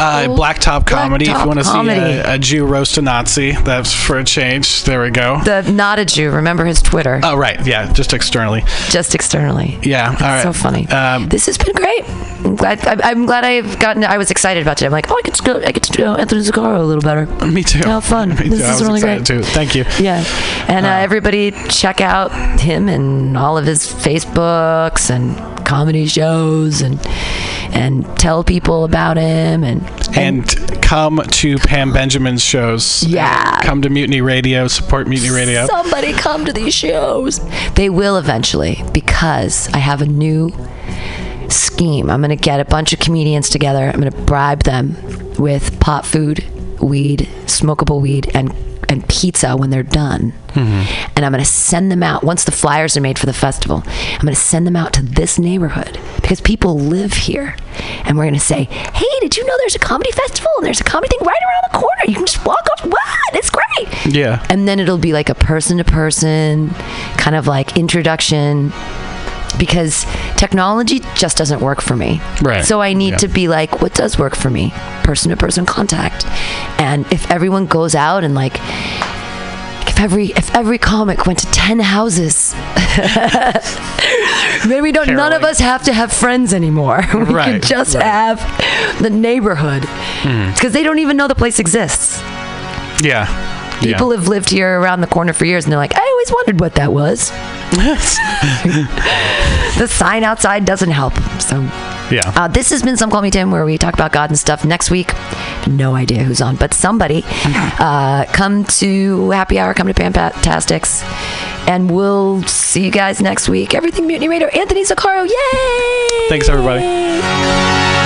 uh, Blacktop Comedy. if you want to see a, a Jew roast a Nazi, that's for a change. There we go. the not a Jew. Remember his Twitter, oh right, yeah, just externally. just externally. Yeah, all right. So funny. Um, this has been great. I'm glad. I, I'm glad I've gotten. I was excited about it. I'm like, oh, I get to go. I get to know Anthony Zaccaro a little better. me too. How fun. Me This too. is really great. too. Thank you. Yeah, and uh, everybody check out him and all of his Facebooks and comedy shows and and tell people about him and And come to Pam Benjamin's shows. Yeah. Come to Mutiny Radio. Support Mutiny Radio. somebody come to these shows. They will eventually because I have a new scheme. I'm going to get a bunch of comedians together. I'm going to bribe them with pot food, weed, smokable weed, and and pizza when they're done. Mm-hmm. And I'm going to send them out once the flyers are made for the festival. I'm going to send them out to this neighborhood because people live here. And we're going to say, "Hey, did you know there's a comedy festival and there's a comedy thing right around the corner? You can just walk up. What? It's great." Yeah. and then it'll be like a person to person kind of like introduction because technology just doesn't work for me. Right. So I need Yeah. to be like, what does work for me? Person to person contact. And if everyone goes out and like, if every if every comic went to ten houses, then we don't. None of us have to have friends anymore. we can just right. have the neighborhood hmm. because they don't even know the place exists. Yeah. People have lived here around the corner for years, and they're like, I always wondered what that was. The sign outside doesn't help. So, yeah. uh, this has been Some Call Me Tim, where we talk about God and stuff. Next week, no idea who's on, but somebody uh, come to Happy Hour, come to Fantastics, and we'll see you guys next week. Everything Mutiny Radio, Anthony Zaccaro, yay! Thanks, everybody.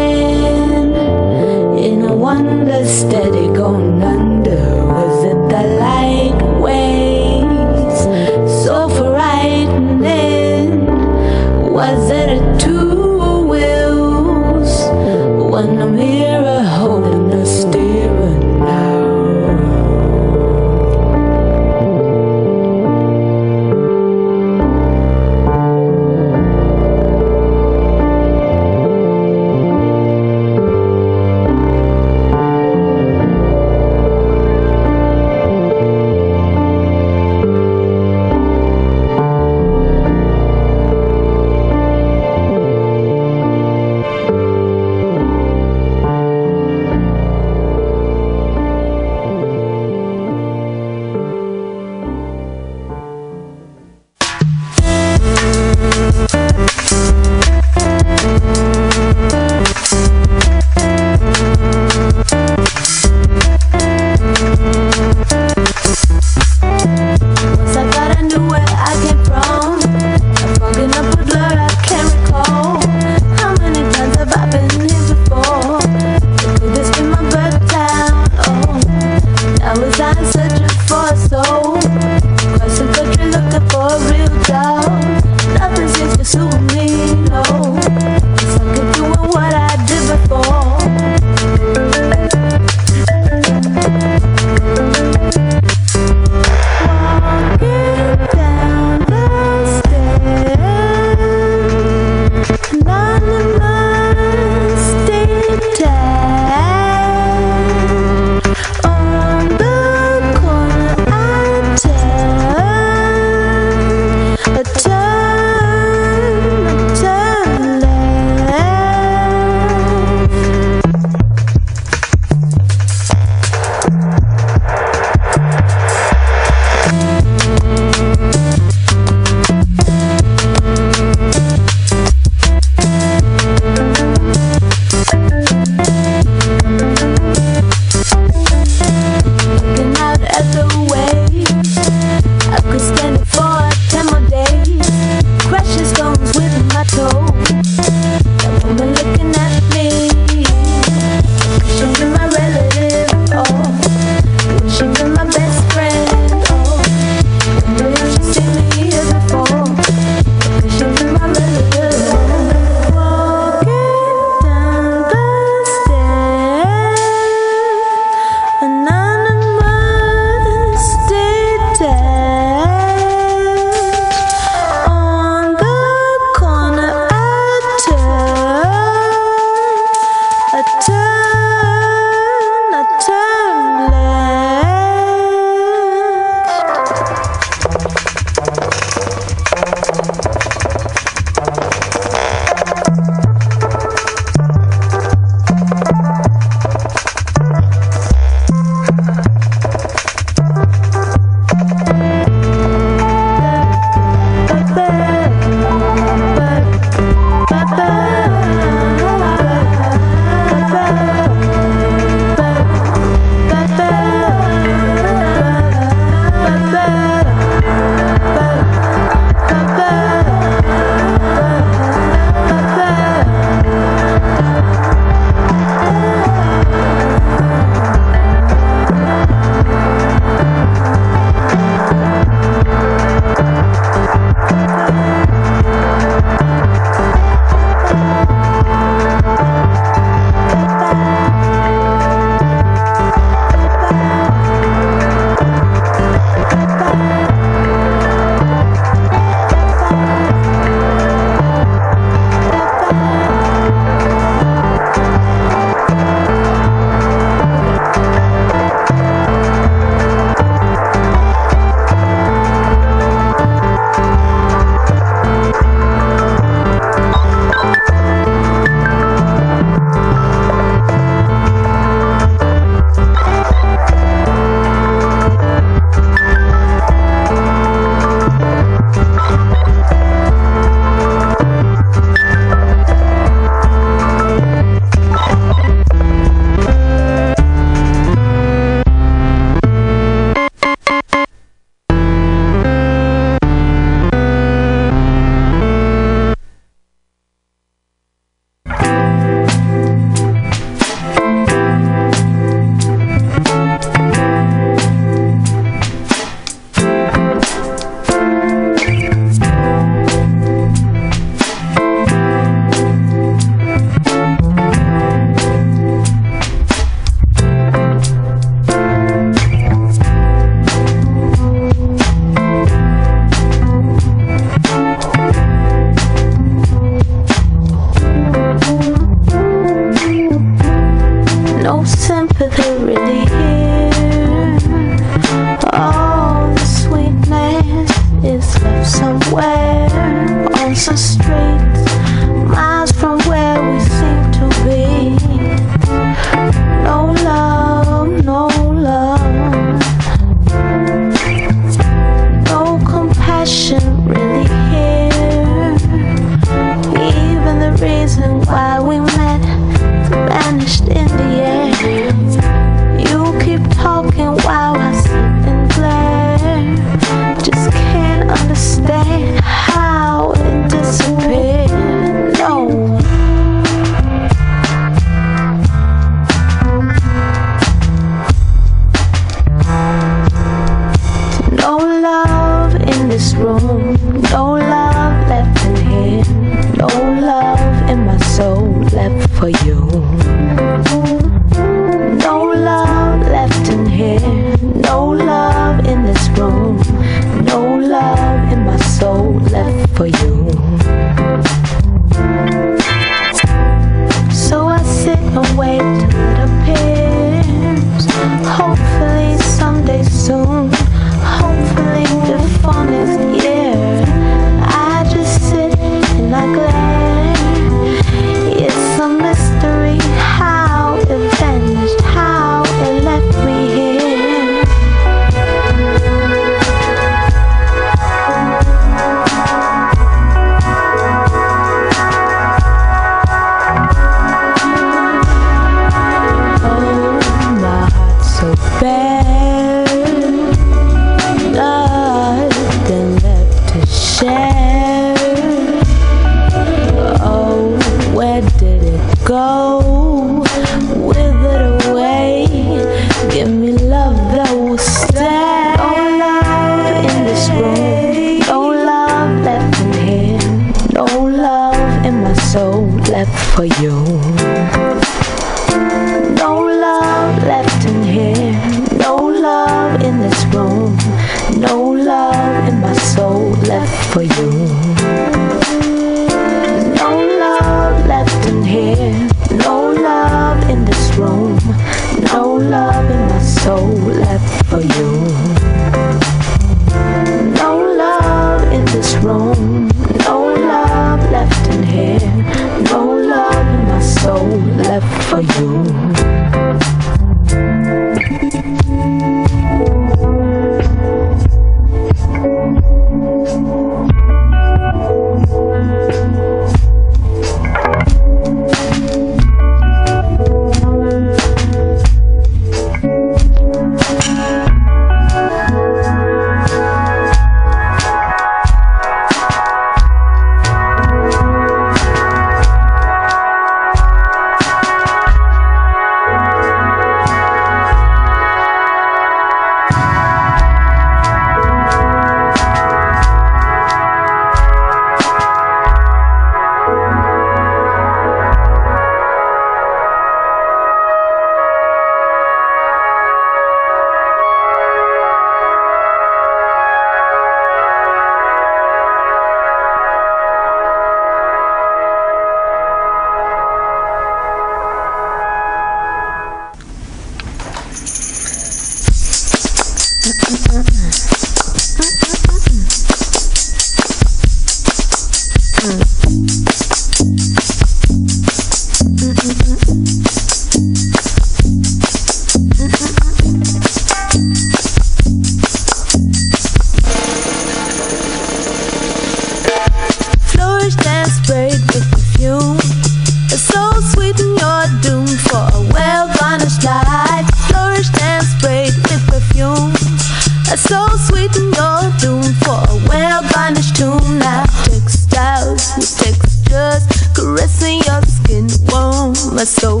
So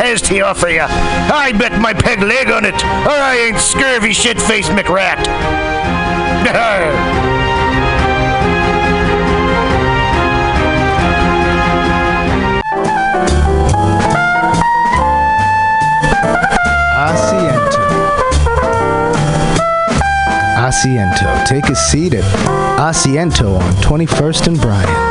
has to offer you. I bet my peg leg on it, or I ain't scurvy shit-faced McRat. Asiento. Asiento. Take a seat at Asiento on 21st and Bryant.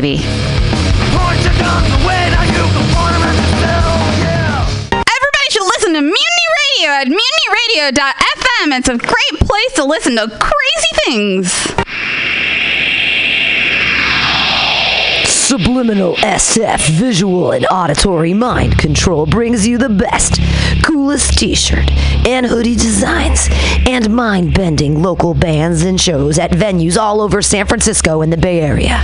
baby. Everybody should listen to Mutiny Radio at mutinyradio.fm. It's a great place to listen to crazy things. Subliminal SF visual and auditory mind control brings you the best, coolest t shirt and hoodie designs and mind bending local bands and shows at venues all over San Francisco and the Bay Area.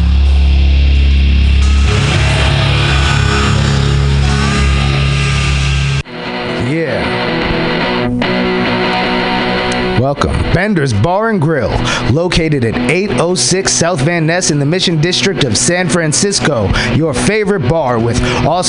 Yeah. Welcome Bender's Bar and Grill, located at 806 South Van Ness in the Mission District of San Francisco. Your favorite bar with awesome